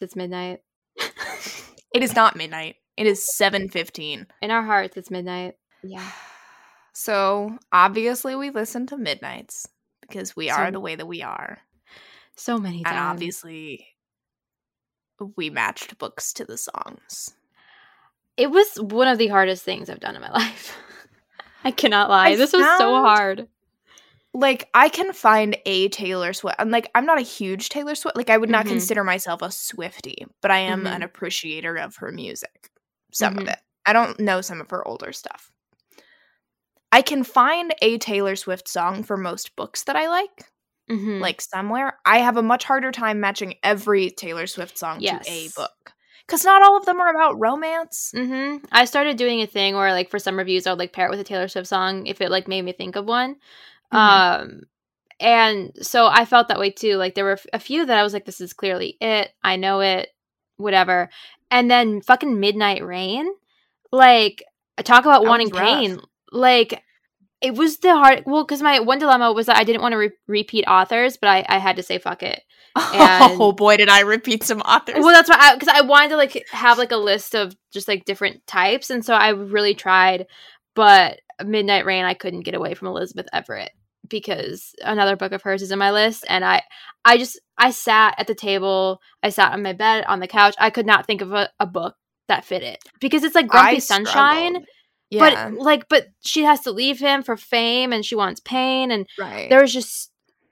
it's midnight. It is not midnight. It is 7:15. In our hearts, it's midnight. Yeah. So, obviously we listen to Midnights because we are the way that we are. So many times. And obviously we matched books to the songs. It was one of the hardest things I've done in my life. I cannot lie. I this was so hard. Like I can find a Taylor Swift. I'm like I'm not a huge Taylor Swift. Like I would not Mhm. consider myself a Swifty, but I am Mhm. an appreciator of her music. Some of Mhm. it. I don't know some of her older stuff. I can find a Taylor Swift song for most books that I like. Mhm. like somewhere, I have a much harder time matching every Taylor Swift song to a book. Because not all of them are about romance. Mm-hmm. I started doing a thing where, like, for some reviews, I would like pair it with a Taylor Swift song if it like made me think of one. Mhm. Um, and so I felt that way too. Like, there were a few that I was like, "This is clearly it. I know it. Whatever." And then fucking Midnight Rain, like, talk about That wanting pain. Like, it was the hard. Well, because my one dilemma was that I didn't want to re- repeat authors, but I I had to say fuck it. And- oh boy, did I repeat some authors. Well, that's why I because I wanted to like have like a list of just like different types, and so I really tried, but Midnight Rain I couldn't get away from Elizabeth Everett because another book of hers is in my list, and I I just I sat at the table, I sat on my bed on the couch, I could not think of a, a book that fit it because it's like Grumpy I Sunshine. Yeah, but like but she has to leave him for fame, and she wants pain, and right. there was just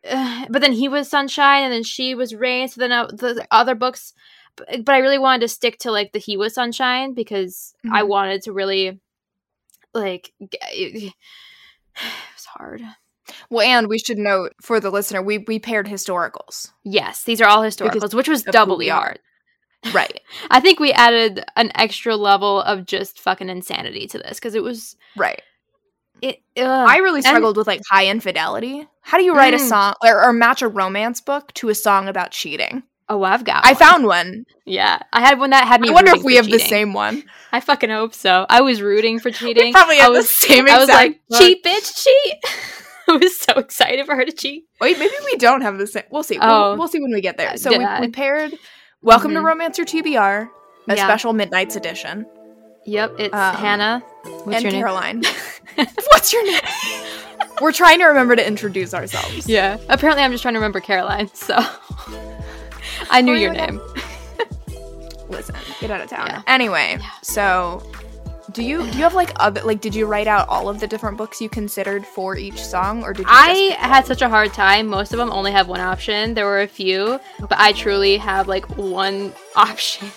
uh, but then he was sunshine and then she was rain so then uh, the other books but, but i really wanted to stick to like the he was sunshine because i Mhm. wanted to really like it was hard well, and we should note for the listener, we we paired historicals. yes these are all historicals which was doubly hard Right. i think we added an extra level of just fucking insanity to this because it was right. it ugh. I really struggled with like high infidelity. How do you write a Mm. song or, or match a romance book to a song about cheating? Oh i've got I one. found one. yeah i had one that had me I wonder if we have the same one. i fucking hope so i was rooting for cheating We probably I have was the same I was like, book. cheat, bitch, cheat. I was so excited for her to cheat. Wait, maybe we don't have the same. We'll see. Oh. We'll, we'll see when we get there. Uh, So we, I? we paired Welcome to Mhm. Romance Your TBR, a Yeah. special Midnight's edition, Yep, it's Um, Hannah. What's and your name? Caroline. What's your name? We're trying to remember to introduce ourselves. Yeah. Apparently, I'm just trying to remember Caroline. So I knew your name. Listen, get out of town. Yeah. Anyway, Yeah. so do you do you have like other like did you write out all of the different books you considered for each song or did you I had such a hard time. Most of them only have one option. There were a few, but I truly have like one option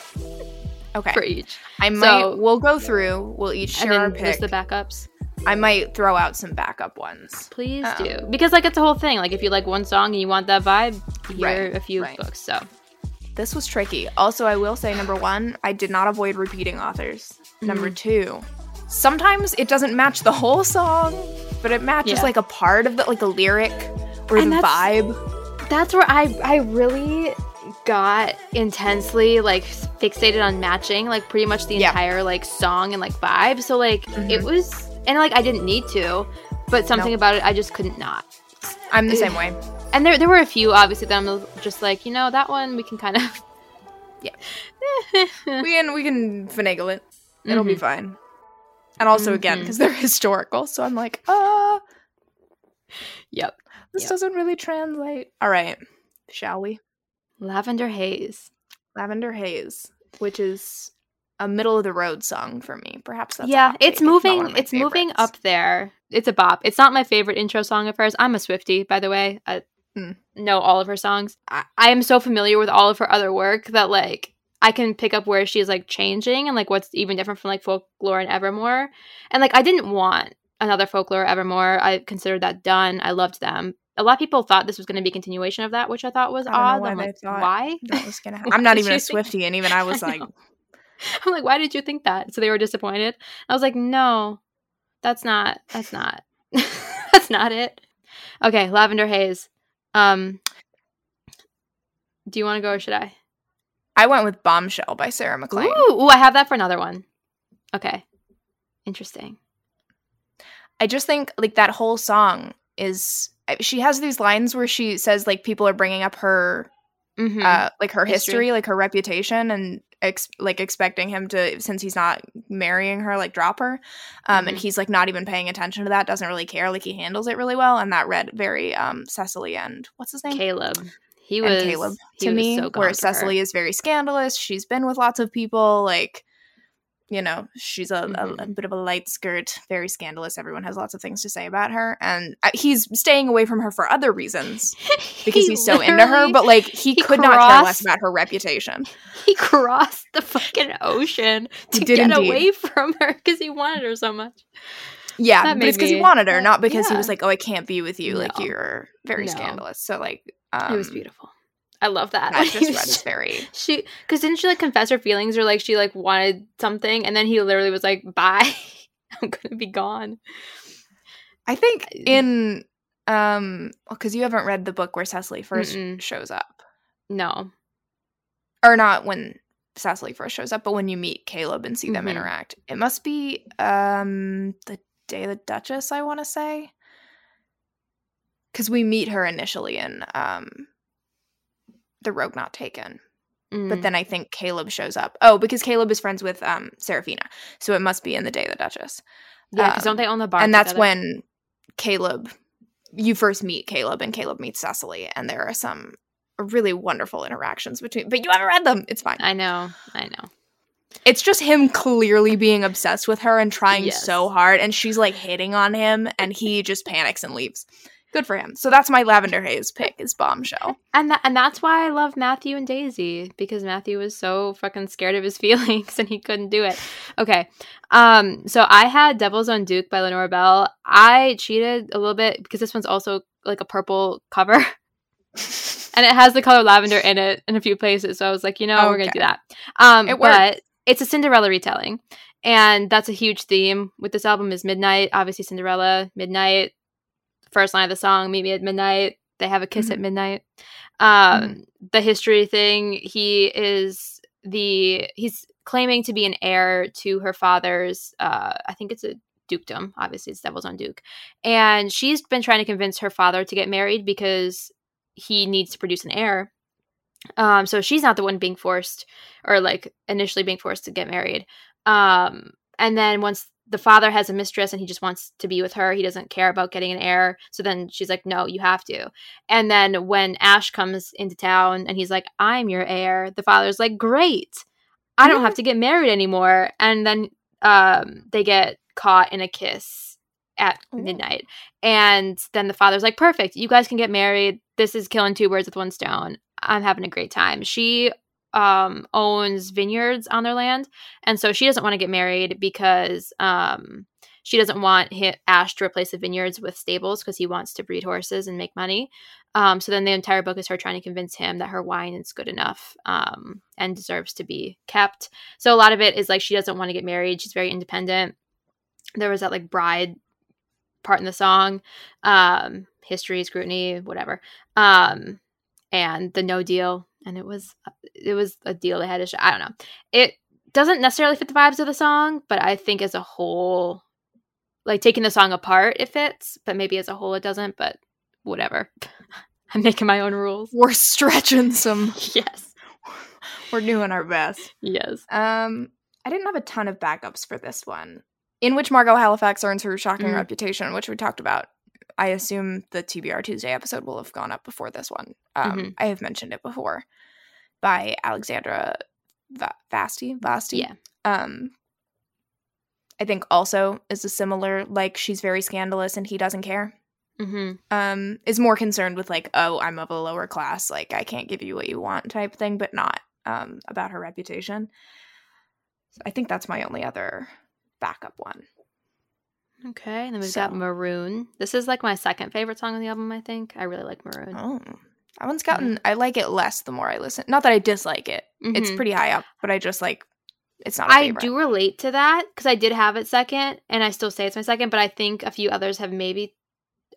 okay for each. I might so- we'll go through we'll each And share our then pick just the backups. I might throw out some backup ones Please Um, do. Because like it's a whole thing. Like if you like one song and you want that vibe, here Right, a few right. books. So this was tricky also I will say number one I did not avoid repeating authors number Mhm. two sometimes it doesn't match the whole song but it matches Yeah. like a part of the like a lyric or And the that's- vibe that's where I I really got intensely like fixated on matching like pretty much the Yeah. entire like song and like vibe. So like it Mhm. was and like I didn't need to, but something No. about it I just couldn't not. I'm the same way And there there were a few obviously that I'm just like you know that one we can kind of Yeah. we can we can finagle it. It'll be Mhm. fine. And also again Mhm. because they're historical, so I'm like, ah, yep this Yep. doesn't really translate. All right, shall we? Lavender Haze. Lavender Haze, which is a middle of the road song for me. Perhaps that's a yeah, it's moving. my it's moving up there. It's a bop. It's not my favorite intro song of hers. I'm a Swifty, by the way. I Hmm. know all of her songs. I, I am so familiar with all of her other work that like I can pick up where she's like changing and like what's even different from like folklore and Evermore. And like I didn't want another folklore Evermore. I considered that done. I loved them. A lot of people thought this was going to be a continuation of that, which I thought was I odd. why I'm like, why? That was gonna happen. I'm not even a Swifty, and even I was I like. I'm like, why did you think that? So they were disappointed. I was like, no, that's not. That's not. that's not it. Okay, Lavender Haze. Um, do you want to go or should I? I went with Bombshell by Sarah MacLean. Ooh, ooh, I have that for another one. Okay, interesting. I just think like that whole song is she has these lines where she says like people are bringing up her Mhm. uh, like her history, History. like her reputation, and ex- like expecting him to, since he's not marrying her, like drop her. Um, and Mhm. he's like not even paying attention to that, doesn't really care, like he handles it really well, and that read very um Cecily and what's his name, Caleb. He and was Caleb he to me, so where her. Cecily is very scandalous. She's been with lots of people, like. You know, she's a, a, a Mhm. bit of a light skirt, very scandalous. Everyone has lots of things to say about her, and uh, he's staying away from her for other reasons because He he's so into her. But like, he, he could not care less about her reputation. he crossed the fucking ocean to get indeed. away from her because he wanted her so much. Yeah, That but it's because he wanted her, not because he was like, "Oh, I can't be with you." Like you're very No. scandalous. So like, um, it was beautiful. I love that. When just was read is very. She, because didn't she like confess her feelings or like she like wanted something, and then he literally was like, "Bye, I'm gonna be gone." I think in um, because you haven't read the book where Cecily 1st Mm-mm. shows up, No, or not when Cecily first shows up, but when you meet Caleb and see them Mhm. interact. It must be um the day of the Duchess, I want to say, because we meet her initially in um the Rogue Not Taken. Mm. But then I think Caleb shows up. Oh, because Caleb is friends with um Seraphina. So it must be in the Day of the Duchess. yeah, because um, don't they own the bar? and that's together? when Caleb you first meet Caleb and Caleb meets Cecily and there are some really wonderful interactions between but you haven't read them. It's fine. I know, I know. It's just him clearly being obsessed with her and trying Yes. so hard and she's like hitting on him and he just panics and leaves. Good for him. So that's my Lavender Haze pick is Bombshell. And that, and that's why I love Matthew and Daisy because Matthew was so fucking scared of his feelings and he couldn't do it. Okay, um, so I had Devil's Own Duke by Lenora Bell. I cheated a little bit because this one's also like a purple cover, and it has the color lavender in it in a few places. So I was like, you know, we're gonna do that. Um, It worked. but it's a Cinderella retelling, and that's a huge theme with this album. Is midnight, obviously Cinderella, midnight. First line of the song, "Meet me at midnight." They have a kiss at midnight. Um, The history thing. He is the he's claiming to be an heir to her father's. Uh, I think it's a dukedom. Obviously, it's Devil's Own Duke, and she's been trying to convince her father to get married because he needs to produce an heir. Um, so she's not the one being forced or like initially being forced to get married. Um, and then once the father has a mistress and he just wants to be with her, he doesn't care about getting an heir. So then she's like, no, you have to. And then when Ash comes into town and he's like, I'm your heir, the father's like, great. I don't have to get married anymore. And then um, they get caught in a kiss at midnight. And then the father's like, perfect. You guys can get married. This is killing two birds with one stone. I'm having a great time. She um owns vineyards on their land. And so she doesn't want to get married because um she doesn't want ash to replace the vineyards with stables because he wants to breed horses and make money. Um so then the entire book is her trying to convince him that her wine is good enough um and deserves to be kept. So a lot of it is like she doesn't want to get married. She's very independent. There was that like bride part in the song um history scrutiny whatever. Um and the no deal and it was it was a deal they had to show i don't know it doesn't necessarily fit the vibes of the song but i think as a whole like taking the song apart it fits but maybe as a whole it doesn't but whatever i'm making my own rules We're stretching some yes we're doing our best. yes Um, I didn't have a ton of backups for this one, in which Margot Halifax earns her shocking Mm. reputation, which we talked about. I assume the TBR Tuesday episode will have gone up before this one. Um, Mhm. I have mentioned it before by Alexandra Va- Vasti. Vasti. yeah Um, I think also is a similar like she's very scandalous and he doesn't care. hmm Um, is more concerned with like, oh, I'm of a lower class, like I can't give you what you want type thing, but not um about her reputation. So I think that's my only other backup one. Okay and then we've So- got maroon this is like my second favorite song on the album i think i really like maroon Oh, that one's gotten. I like it less the more I listen. Not that I dislike it. It's Mhm. pretty high up, but I just like. It's not. I do relate to that because I did have it second, and I still say it's my second. But I think a few others have maybe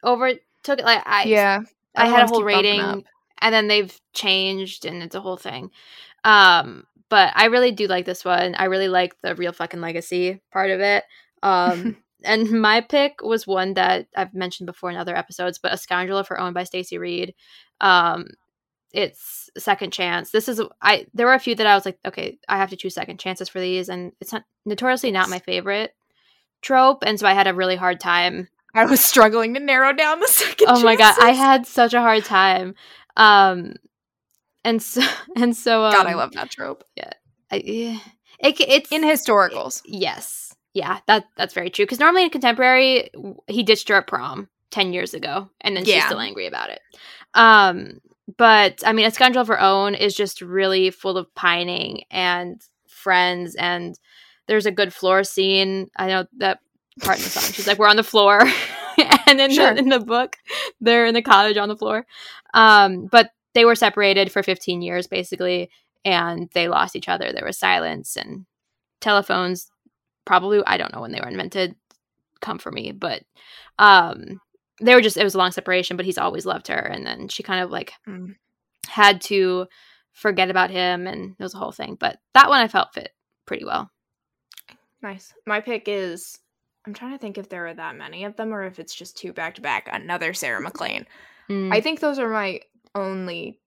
overtook it. Like I, Yeah, I had a whole rating, and then they've changed, and it's a whole thing. Um, but I really do like this one. I really like the real fucking legacy part of it. Um, and my pick was one that I've mentioned before in other episodes, but "A Scoundrel of Her Own" by Stacy Reid. Um, it's second chance. This is I there were a few that I was like, okay, I have to choose second chances for these, and it's not notoriously not my favorite trope, and so I had a really hard time. I was struggling to narrow down the second. Oh my god, I had such a hard time. Um, and so and so um, God, I love that trope I, yeah. it, it's in historicals. Yes. Yeah, that that's very true. Because normally in contemporary, he ditched her at prom ten years ago, and then she's still angry about it. Um, but I mean, a scoundrel of her own is just really full of pining and friends, and there's a good floor scene. I know that part in the song. She's like, "We're on the floor," and in Sure. the in the book, they're in the cottage on the floor. Um, but they were separated for 15 years, basically, and they lost each other. There was silence and telephones probably I don't know when they were invented come for me, but um they were just it was a long separation, but he's always loved her and then she kind of like Mm. had to forget about him and it was a whole thing. But that one I felt fit pretty well. Nice. My pick is. I'm trying to think if there are that many of them or if it's just two back to back. Another Sarah MacLean. Mm. I think those are my only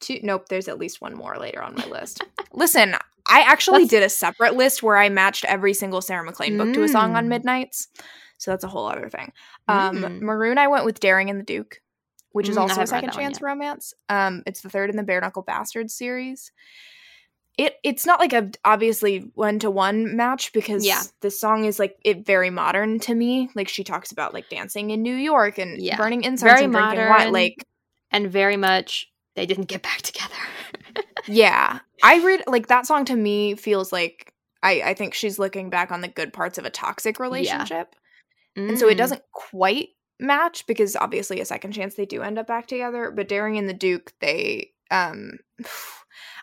two. Nope, there's at least one more later on my list. Listen, I actually did a separate list where I matched every single Sarah MacLean book to a song on Mm. Midnights. So that's a whole other thing. Um, Mm. Maroon, I went with Daring and the Duke, which is Mm, I also a second chance romance. Um, it's the third in the Bare Knuckle Bastards series. It it's not like a obviously one to one match because Yeah. the song is like it very modern to me. Like she talks about like dancing in New York and Yeah. burning incense Very and drinking wine. modern. Like and very much they didn't get back together. Yeah. I read like that song to me feels like I, I think she's looking back on the good parts of a toxic relationship. And so it Mm. doesn't quite match because obviously a second chance they do end up back together. But Daring and the Duke, they um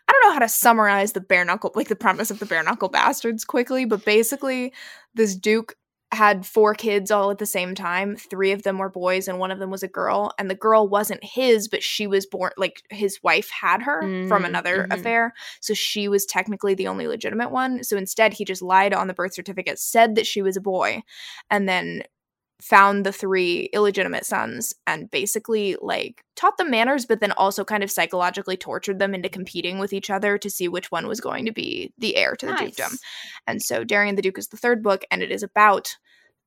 I don't know how to summarize the bare knuckle like the premise of the bare knuckle bastards quickly, but basically this Duke had four kids all at the same time. Three of them were boys and one of them was a girl. And the girl wasn't his, but she was born like his wife had her from Mm, another mhm. affair. So she was technically the only legitimate one. So instead he just lied on the birth certificate, said that she was a boy, and then found the three illegitimate sons and basically like taught them manners but then also kind of psychologically tortured them into competing with each other to see which one was going to be the heir to the Nice. dukedom and so Daring and the Duke is the third book, and it is about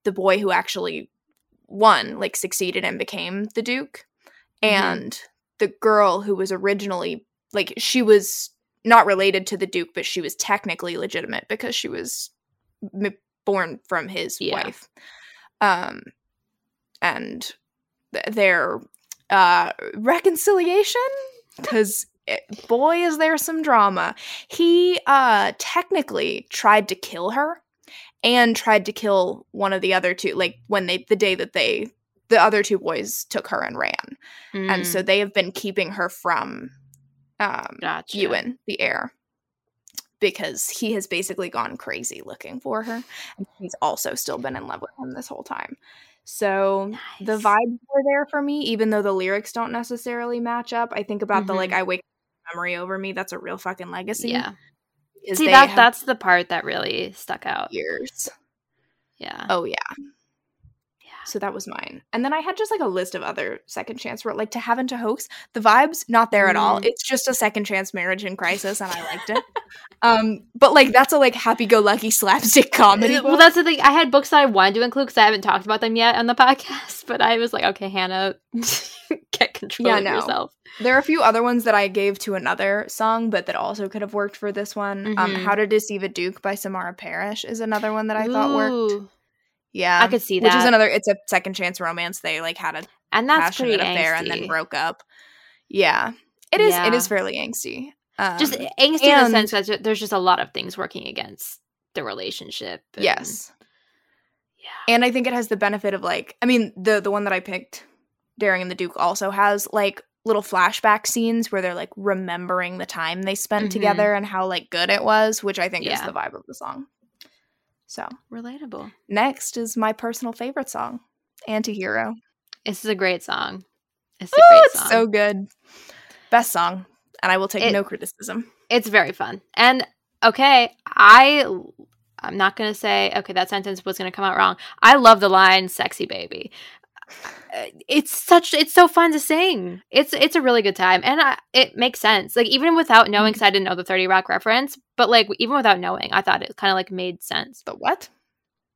the boy who actually won, like succeeded and became the Duke, Mhm. and the girl who was originally like she was not related to the Duke, but she was technically legitimate because she was m- born from his Yeah. wife. Um, and th- their uh reconciliation? Because boy is there some drama. He uh technically tried to kill her and tried to kill one of the other two like when they the day that they the other two boys took her and ran. And Mm, so they have been keeping her from um gotcha. Ewan, the heir, because he has basically gone crazy looking for her. And he's also still been in love with him this whole time. So the vibes were there for me, even though the lyrics don't necessarily match up. I think about the like mm-hmm. I wake memory over me. That's a real fucking legacy. Yeah. See that that's the part that really stuck out. years. Yeah. Oh yeah. So that was mine. And then I had just like a list of other second chance where like to have and to hoax. The vibes not there at all. Mm. It's just a second chance marriage in crisis and I liked it. um but like that's a like happy go lucky slapstick comedy. Uh, Well, that's the thing. I had books that I wanted to include because I haven't talked about them yet on the podcast. But I was like, okay, Hannah, get control Yeah, of no. yourself. There are a few other ones that I gave to another song, but that also could have worked for this one. Um Mhm. How to Deceive a Duke by Samara Parish is another one that I thought worked. Yeah. I could see that. Which is another it's a second chance romance. They like had a and that's pretty passionate affair and then broke up. Yeah. It is it Yeah. is fairly angsty. Um, Just angsty in the sense that there's just a lot of things working against the relationship. and- yes. Yeah. And I think it has the benefit of like I mean the the one that I picked, Daring and the Duke also has like little flashback scenes where they're like remembering the time they spent Mhm. together and how like good it was, which I think is the vibe of the song. So, Relatable. next is my personal favorite song, Antihero. This is a great song. It's a Ooh, great it's so good. Best song, and I will take It- no criticism. it's very fun. And okay, I I'm not gonna say okay that sentence was gonna come out wrong. I love the line "sexy baby." It's such it's so fun to sing. It's it's a really good time, and I, it makes sense. Like even without knowing, because I didn't know the Thirty Rock reference, but like even without knowing, I thought it kind of like made sense. The what?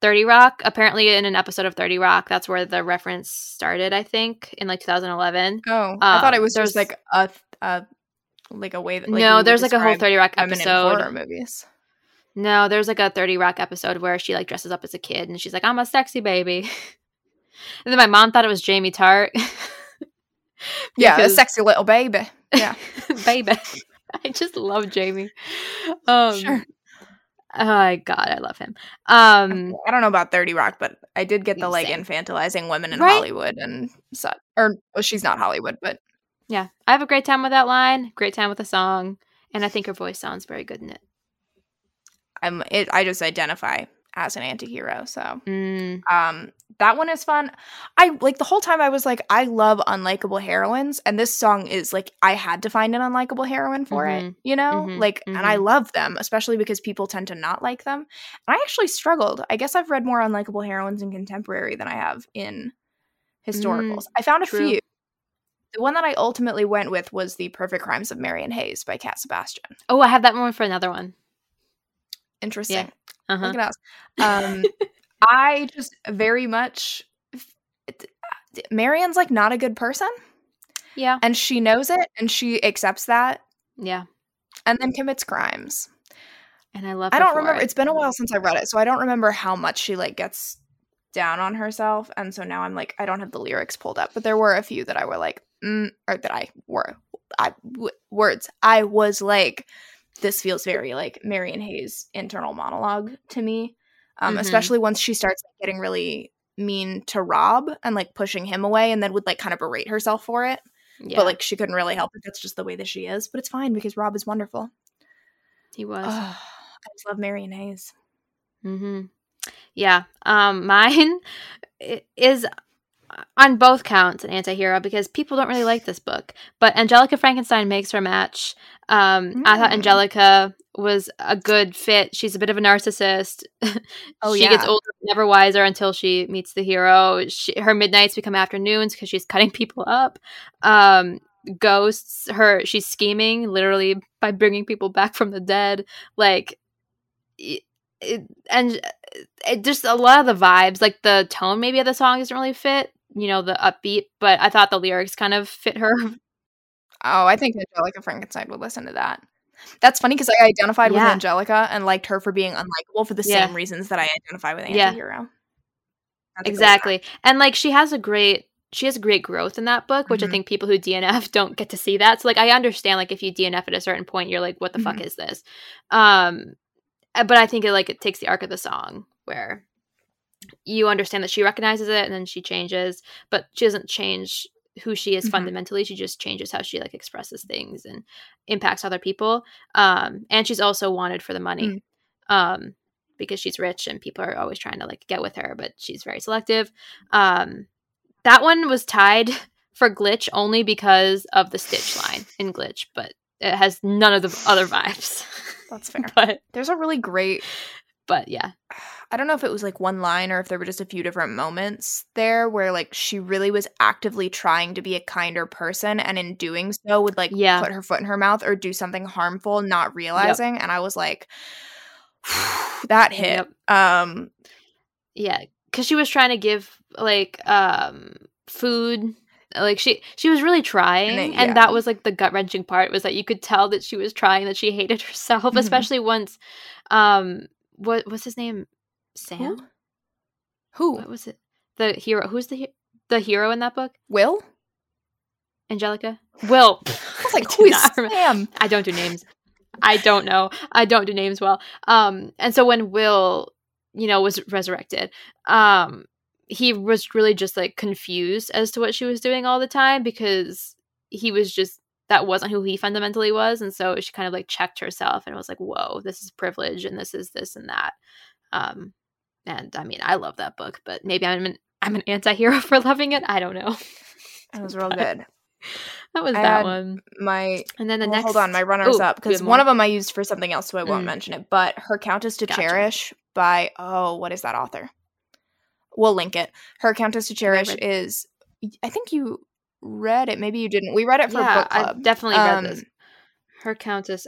30 Rock, apparently in an episode of 30 Rock, that's where the reference started, I think, in like 2011. Oh, I thought it Um, was there's- just like a, a like a way that like, no, there's like a whole 30 Rock episode. horror movies. No, there's like a 30 Rock episode where she like dresses up as a kid and she's like, I'm a sexy baby. and then my mom thought it was Jamie Tartt. Yeah, a sexy little baby. Yeah, baby. I just love Jamie. Um, sure. Oh my god, I love him. Um, I don't know about Thirty Rock, but I did get the like Same. infantilizing women in Right? Hollywood and such. Or well, she's not Hollywood, but yeah, I have a great time with that line. Great time with the song, and I think her voice sounds very good in it. I'm it. I just identify as an anti-hero, so Mm, um that one is fun. I like the whole time i was like i love unlikable heroines and this song is like i had to find an unlikable heroine for it Mhm. you know? Mhm. like and i love them especially because people tend to not like them. And i actually struggled. I guess i've read more unlikable heroines in contemporary than i have in historicals. I found a true. few. The one that i ultimately went with was the perfect crimes of marianne hayes by cat sebastian. Oh, I have that one for another one. Interesting Uh huh. Look at us. Um, I just very much. Marianne's like not a good person, Yeah. and she knows it, and she accepts that, Yeah. and then commits crimes. And I love. I don't remember. it. It's been a while since I read it, so I don't remember how much she like gets down on herself, and so now I'm like, I don't have the lyrics pulled up, but there were a few that I were like, mm, or that I were, I w- words. I was like, this feels very like Marianne Hayes' internal monologue to me, um, Mhm. especially once she starts like, getting really mean to Rob and like pushing him away, and then would like kind of berate herself for it. Yeah. But like she couldn't really help it. That's just the way that she is. But it's fine because Rob is wonderful. he was. Ugh, I just love Marianne Hayes. Mm-hmm. Yeah. Um, mine is on both counts an anti-hero because people don't really like this book. But Angelika Frankenstein makes her match. Um, I thought Mm. Angelika was a good fit. She's a bit of a narcissist. Oh, she gets older, never wiser until she meets the hero. She, her midnights become afternoons because she's cutting people up. Um, ghosts. Her she's scheming literally by bringing people back from the dead. Like it, it, and it just a lot of the vibes, like the tone maybe of the song doesn't really fit. You know, the upbeat, but I thought the lyrics kind of fit her. Oh, I think Angelika Frankenstein would listen to that. That's funny because I identified with Angelika and liked her for being unlikable for the Yeah. same reasons that I identify with Yeah. Antihero. Great exactly, and like she has a great. She has great growth in that book, which I Mhm. think people who DNF don't get to see that. So, like, I understand, like, if you DNF at a certain point, you're like, "What the fuck Mhm. is this?" Um, uh, but I think it like it takes the arc of the song where you understand that she recognizes it and then she changes, but she doesn't change who she is Mhm. fundamentally. She just changes how she like expresses things and impacts other people. Um, and she's also wanted for the money, Mm. um, because she's rich and people are always trying to like get with her, but she's very selective. Um, that one was tied for glitch only because of the stitch line in glitch, but it has none of the other vibes. That's fair. but There's a really great but yeah, I don't know if it was like one line or if there were just a few different moments there where like she really was actively trying to be a kinder person and in doing so would like Yeah. put her foot in her mouth or do something harmful not realizing and I was like that hit. Yep. Um yeah, because she was trying to give like um food. Like she she was really trying, and, yeah. that was like the gut wrenching part was that you could tell that she was trying, that she hated herself, Mhm. especially once, um, what was his name, Sam? who? What was it? The hero? Who's the he- the hero in that book? Will? Angelika. Will. I was like, who is Sam? I don't do names. I don't know. I don't do names well. Um, and so when Will, you know, was resurrected, um, he was really just like confused as to what she was doing all the time because he was just that wasn't who he fundamentally was, and so she kind of like checked herself and was like, "Whoa, this is privilege, and this is this and that." Um, and I mean, I love that book, but maybe I'm an I'm an anti-hero for loving it. I don't know. It was real good. That was I that one. my And then the well, next, hold on, my runners Ooh, up because one of them I used for something else, so I won't Mm. mention it. But Her Countess to Gotcha. Cherish by oh, what is that author? We'll link it. Her Countess to Cherish read- is. I think you read it. Maybe you didn't. We read it for yeah, book club. I definitely read Um, this. Her Countess.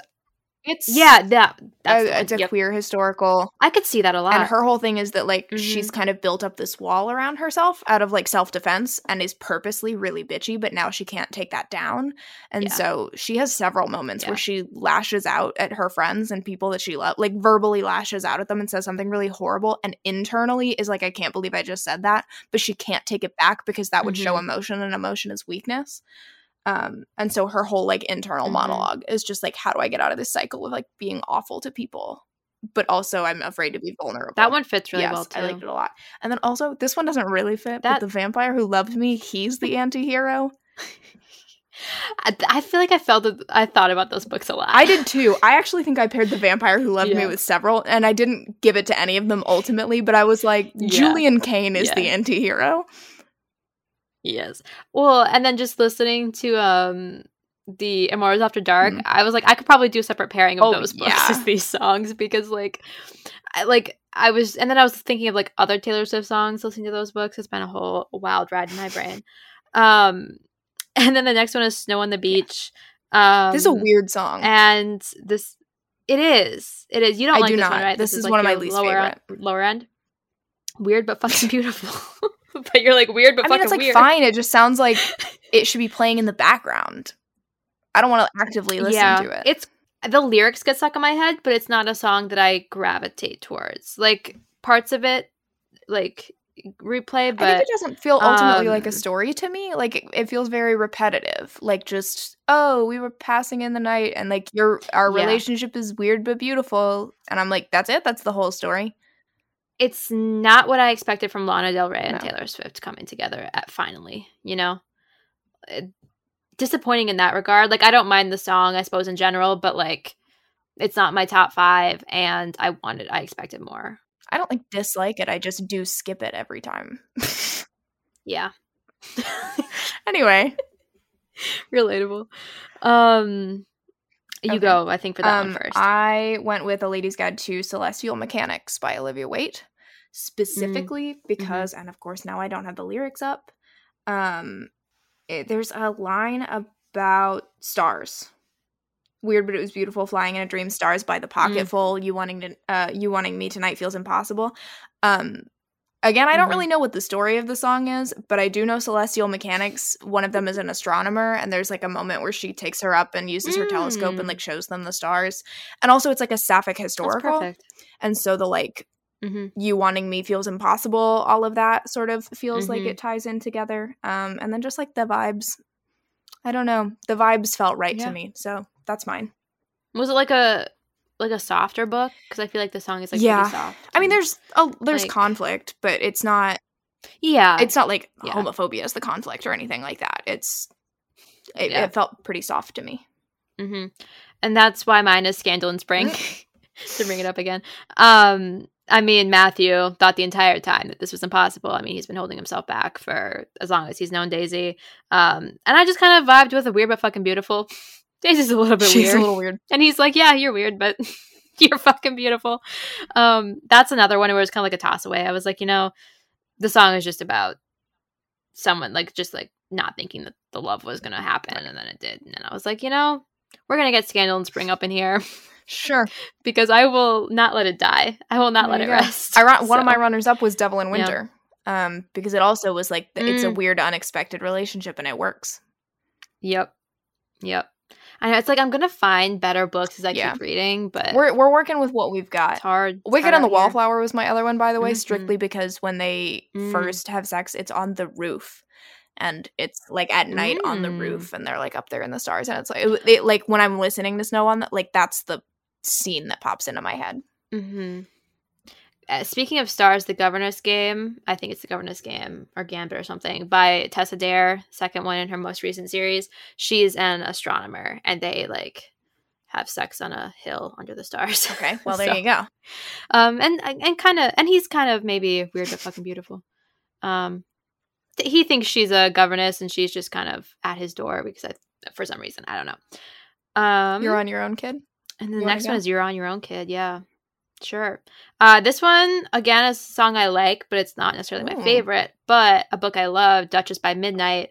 It's Yeah, that that's a- it's a Yep. queer historical I could see that a lot. and her whole thing is that like Mhm. she's kind of built up this wall around herself out of like self-defense and is purposely really bitchy but now she can't take that down and Yeah. so she has several moments Yeah. where she lashes out at her friends and people that she loves like verbally lashes out at them and says something really horrible and internally is like i can't believe i just said that but she can't take it back because that would show Mhm. emotion and emotion is weakness um and so her whole like internal Mhm. monologue is just like how do i get out of this cycle of like being awful to people but also i'm afraid to be vulnerable that one fits really yes, well too. I liked it a lot. And then also, this one doesn't really fit, That- but the vampire who loved me, he's the anti-hero. I, I feel like I felt it, I thought about those books a lot. I did too. I actually think I paired the vampire who loved me with several, and I didn't give it to any of them ultimately, but I was like, Yeah. Julian Kane is the Yeah. anti-hero. Yes. Well, and then just listening to um the Immortals After Dark, Mhm. I was like, I could probably do a separate pairing of Oh, those books yeah. these songs because like I like I was and then I was thinking of like other Taylor Swift songs listening to those books. It's been a whole wild ride in my brain. Um and then the next one is Snow on the Beach. Um this is a weird song. and this it is. It is. You don't I like do this one, right? This is like one of my least lower End, lower end. Weird but fucking beautiful. but you're like weird but I mean, it's like weird. fine. It just sounds like it should be playing in the background. I don't want to actively listen to it. It's the lyrics get stuck in my head, but it's not a song that I gravitate towards. Like parts of it, like replay, I but think it doesn't feel ultimately like a um, story to me. Like it, it feels very repetitive. Like just oh, we were passing in the night, and like your our Yeah. relationship is weird but beautiful, and I'm like, that's it. That's the whole story. It's not what I expected from Lana Del Rey and No. Taylor Swift coming together at finally. You know, It- disappointing in that regard. Like I don't mind the song, I suppose in general, but like it's not my top five, and I wanted, I expected more. I don't like dislike it. I just do skip it every time. Yeah, anyway, relatable. Um, you Okay. go. I think for that um, one first. I went with A Lady's Guide to Celestial Mechanics by Olivia Waite, specifically because, and of course now I don't have the lyrics up. Um, it, there's a line about stars. Weird, but it was beautiful. Flying in a dream, stars by the pocketful. You wanting to, uh, you wanting me tonight feels impossible. Um, again, I don't Mhm. really know what the story of the song is, but I do know celestial mechanics. One of them is an astronomer, and there's like a moment where she takes her up and uses her telescope and Mm. like shows them the stars. And also, it's like a sapphic historical, perfect. and so the like hmm you wanting me feels impossible. All of that sort of feels like Mhm. it ties in together. Um, and then just like the vibes. I don't know. The vibes felt right Yeah. to me, so that's mine. Was it like a like a softer book? Because I feel like the song is like Yeah. pretty soft. I mean, there's a there's Like- conflict, but it's not yeah, it's not like Yeah. homophobia is the conflict or anything like that. It's it, Yeah. it felt pretty soft to me. hmm and that's why mine is Scandal in Spring. to bring it up again. Um, I mean, Matthew thought the entire time that this was impossible. I mean, he's been holding himself back for as long as he's known Daisy. Um, and I just kind of vibed with a weird but fucking beautiful. Daisy's a little bit She's weird. a little weird. And he's like, Yeah, you're weird, but you're fucking beautiful. Um, that's another one where it's kind of like a toss away. I was like, you know, the song is just about someone like just like not thinking that the love was gonna happen, and then it did. And then I was like, you know, we're gonna get Scandal and Spring up in here Sure. because I will not let it die. I will not There let it go. rest. I ran, one of my runners up was Devil in Yeah. Winter. Um, because it also was like th- it's a Mm. weird, unexpected relationship, and it works. Yep. Yep. I know it's like I'm gonna find better books as I Yeah. keep reading, but We're we're working with what we've got. it's hard. It's Wicked hard on the out here. Wallflower was my other one, by the way, Mhm. strictly because when they Mm. first have sex, it's on the roof, and it's like at night on the Mm. roof, and they're like up there in the stars, and it's like it, it- like when I'm listening to Snow on that, like that's the scene that pops into my head. Mm-hmm. Uh, speaking of stars, the Governess Game, I think it's the Governess Game or Gambit or something by Tessa Dare, second one in her most recent series. She's an astronomer, and they like have sex on a hill under the stars. Okay, well there So, you go. Um, and and kind of, and he's kind of maybe weird but fucking beautiful. Um, th- he thinks she's a governess, and she's just kind of at his door because I, for some reason, I don't know. Um, You're on your own, kid. and the you next one is you're on your own, kid. Yeah, Sure. Uh, this one again is a song I like, but it's not necessarily my favorite. But a book I love, Duchess by Midnight,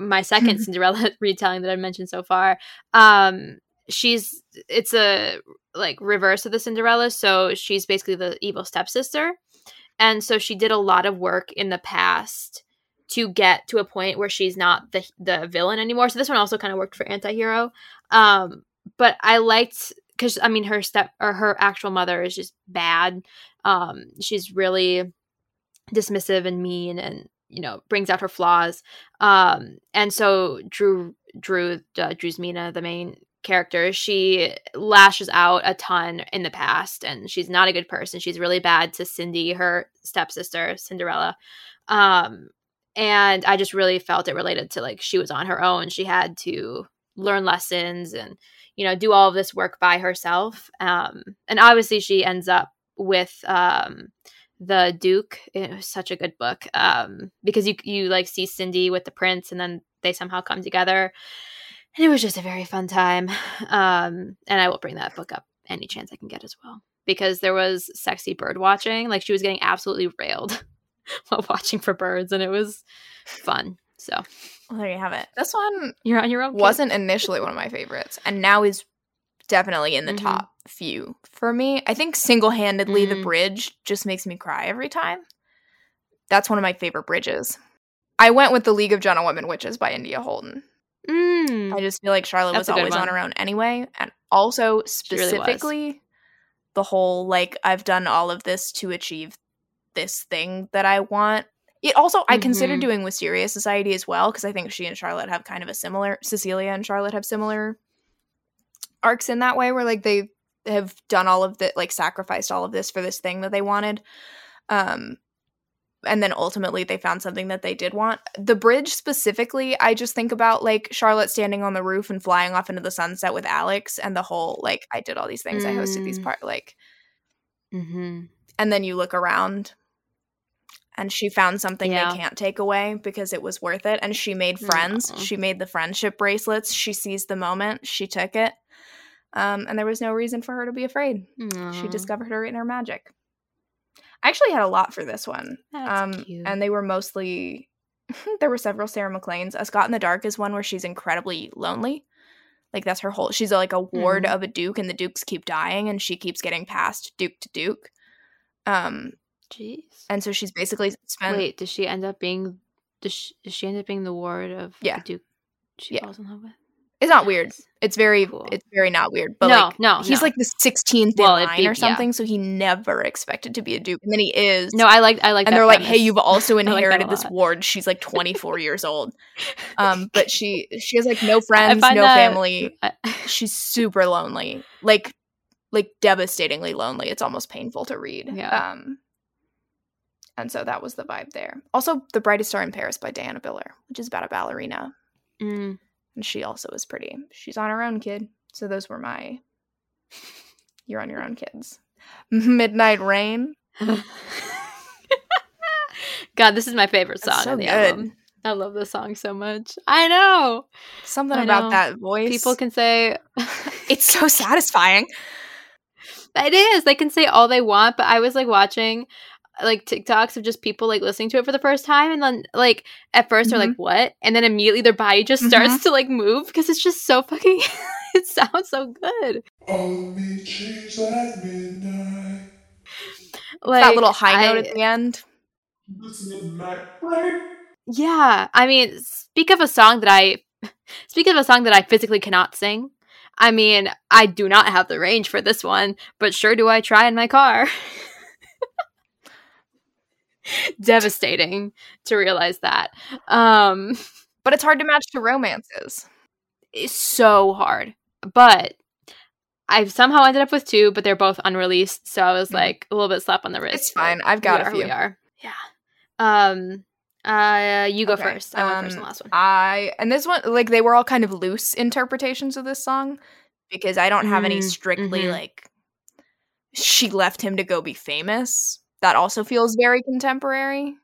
my second Cinderella retelling that I've mentioned so far. Um, she's it's a like reverse of the Cinderella, so she's basically the evil stepsister, and so she did a lot of work in the past to get to a point where she's not the the villain anymore. So this one also kind of worked for antihero. Um, but I liked because I mean her step or her actual mother is just bad. Um, she's really dismissive and mean, and you know brings out her flaws. Um, and so Drew Drew uh, Drew's Mina, the main character, she lashes out a ton in the past, and she's not a good person. She's really bad to Cindy, her stepsister, Cinderella. Um, and I just really felt it related to like she was on her own. She had to learn lessons and you know do all of this work by herself. Um and obviously she ends up with um the duke. It was such a good book um because you you like see cindy with the prince and then they somehow come together. And it was just a very fun time. Um and i will bring that book up any chance i can get as well because there was sexy bird watching. Like she was getting absolutely railed while watching for birds and it was fun. So Well, there you have it. This one you're on your own wasn't initially one of my favorites, and now is definitely in the Mhm. top few for me. I think single handedly, the Mhm. bridge just makes me cry every time. That's one of my favorite bridges. I went with the League of Gentlewomen Witches by India Holton. Mm. I just feel like Charlotte That's was a good always on her own anyway, and also really specifically the whole like I've done all of this to achieve this thing that I want. It also I considered Mhm. doing Wisteria Society as well because I think she and Charlotte have kind of a similar Cecilia and Charlotte have similar arcs in that way where like they have done all of the like sacrificed all of this for this thing that they wanted. Um and then ultimately they found something that they did want. The bridge specifically, I just think about like Charlotte standing on the roof and flying off into the sunset with Alex and the whole like I did all these things, I hosted these Mm. part like Mm-hmm. and then you look around and she found something Yeah. they can't take away because it was worth it and she made friends. Aw. She made the friendship bracelets. She seized the moment. She took it. Um, and there was no reason for her to be afraid. She discovered her inner magic. I actually had a lot for this one. Um, and they were mostly there were several Sarah MacLean's. A Scot in the Dark is one where she's incredibly lonely. Like that's her whole. She's like a ward Mhm. of a duke, and the dukes keep dying, and she keeps getting passed duke to duke. Um, Jeez. and so she's basically spent. Wait, does she end up being? Does she, does she end up being the ward of Yeah. the Duke? She Yeah. falls in love with. It's not weird. It's very. Cool. It's very not weird. But No, like, no, he's no. like the sixteenth Well, in line be- or yeah. something. So he never expected to be a duke, and then he is. No, I like I like. and they're like, "Hey, you've also like inherited this ward." She's like 24 years old, um, but she she has like no friends, no that- family. I- She's super lonely, like like devastatingly lonely. It's almost painful to read. Yeah. Um, and so that was the vibe there. Also, "The Brightest Star in Paris" by Diana Biller, which is about a ballerina, Mm. and she also is pretty. She's on her own, kid. So those were my. You're on your own, kids. Midnight Rain. God, this is my favorite song so on the good. album. I love this song so much. I know. Something I about know. that voice. People can say it's so satisfying. It is. They can say all they want, but I was like watching like TikToks of just people like listening to it for the first time and then like at 1st they're like what? And then immediately their body just starts to like move because it's just so fucking it sounds so good. All of me changed at midnight. Like that little high note I- uh, at the end. This midnight rain. Yeah, I mean, speak of a song that I speak of a song that I physically cannot sing. I mean, I do not have the range for this one, but sure do I try in my car. Devastating to realize that. Um But it's hard to match to romances. it's so hard. But I've somehow ended up with two, but they're both unreleased, so I was Mm. like a little bit slap on the wrist. It's fine. I've got we a are few. We are. Yeah. Um uh you go Okay, first. I went first on um, last one. I and this one like they were all kind of loose interpretations of this song because I don't have any Mm, strictly mhm. like she left him to go be famous. That also feels very contemporary.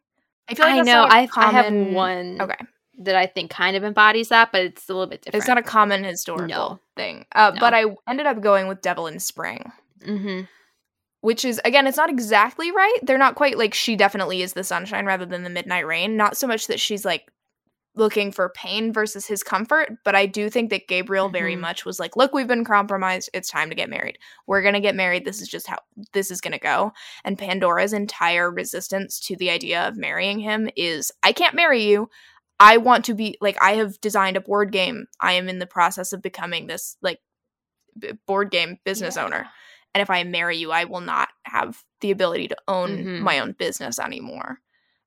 I feel like I that's know. not a I, I have one Okay, that I think kind of embodies that, but it's a little bit different. it's not a common historical No. thing. Uh, No. But I ended up going with "Devil in Spring." hmm which is again, it's not exactly right. They're not quite like she definitely is the sunshine rather than the midnight rain. Not so much that she's like looking for pain versus his comfort, but I do think that Gabriel very Mhm. much was like, "Look, we've been compromised. It's time to get married. We're going to get married. This is just how this is going to go." And Pandora's entire resistance to the idea of marrying him is, "I can't marry you. I want to be like I have designed a board game. I am in the process of becoming this like b- board game business Yeah. owner. And if I marry you, I will not have the ability to own Mhm. my own business anymore."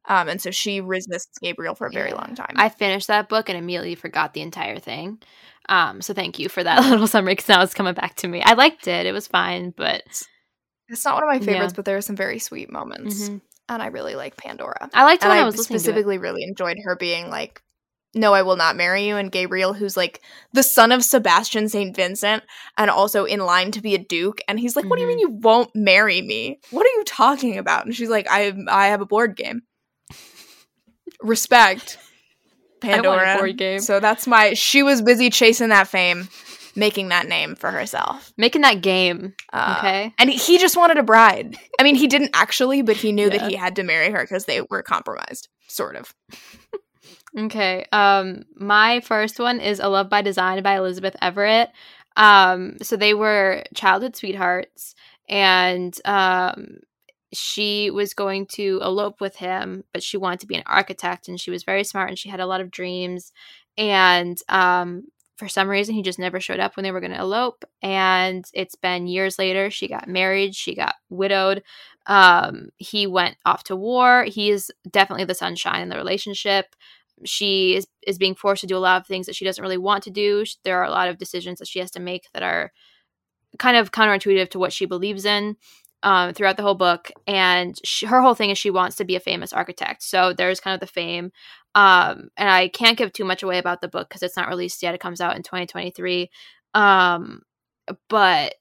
Um, and so she resists Gabriel for a very Yeah. long time. I finished that book and immediately forgot the entire thing. Um, so thank you for that little summary because now it's coming back to me. I liked it; it was fine, but It's not one of my Yeah. favorites, but there are some very sweet moments, Mhm. and I really like Pandora. I liked and when I, I, was listening to it. specifically really enjoyed her being like, "No, I will not marry you," and Gabriel, who's like the son of Sebastian Saint Vincent, and also in line to be a duke, and he's like, "What do you mean Mm-hmm. you won't marry me? What are you talking about?" And she's like, "I I have a board game." Respect, Pandora. board game. So that's my. She was busy chasing that fame, making that name for herself. Making that game, Uh, okay? and he just wanted a bride. I mean, he didn't actually, but he knew Yeah. that he had to marry her because they were compromised, sort of. Okay. Um, my first one is A Love by Design by Elizabeth Everett. Um, so they were childhood sweethearts, and um, she was going to elope with him, but she wanted to be an architect, and she was very smart, and she had a lot of dreams. And um, for some reason, he just never showed up when they were going to elope. And it's been years later. She got married. She got widowed. Um, he went off to war. He is definitely the sunshine in the relationship she is is being forced to do a lot of things that she doesn't really want to do. There are a lot of decisions that she has to make that are kind of counterintuitive to what she believes in um, throughout the whole book. And she, her whole thing is she wants to be a famous architect. So there's kind of the fame. Um, and I can't give too much away about the book because it's not released yet. It comes out in 2023. Um, but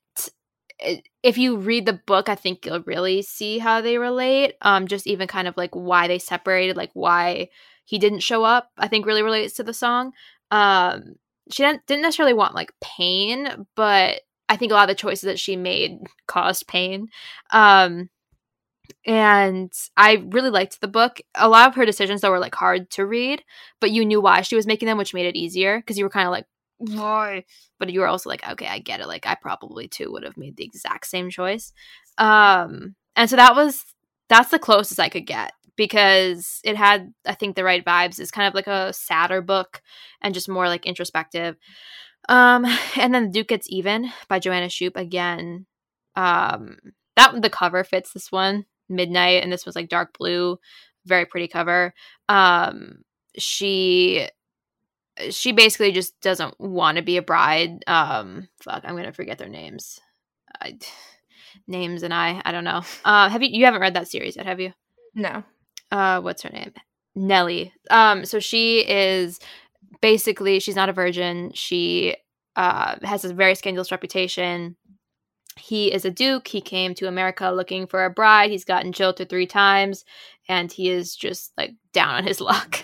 it- if you read the book, I think you'll really see how they relate. Um, just even kind of like why they separated, like why he didn't show up i think really relates to the song um she didn't, didn't necessarily want like pain but i think a lot of the choices that she made caused pain. Um and i really liked the book. A lot of her decisions though were like hard to read but you knew why she was making them which made it easier because you were kind of like why? But you were also like okay i get it. Like i probably too would have made the exact same choice. Um and so that was that's the closest i could get because it had i think the right vibes. It's kind of like a sadder book and just more like introspective um and then duke gets even by Joanna Shupe again. Um that the cover fits this one midnight and this was like dark blue very pretty cover. Um she she basically just doesn't want to be a bride. Um fuck i'm gonna forget their names. I, names and i i don't know. Uh have you you haven't read that series yet have you? No. uh what's her name? Nellie um so she is basically she's not a virgin. She uh has a very scandalous reputation. He is a duke. He came to america looking for a bride. He's gotten jilted three times and he is just like down on his luck.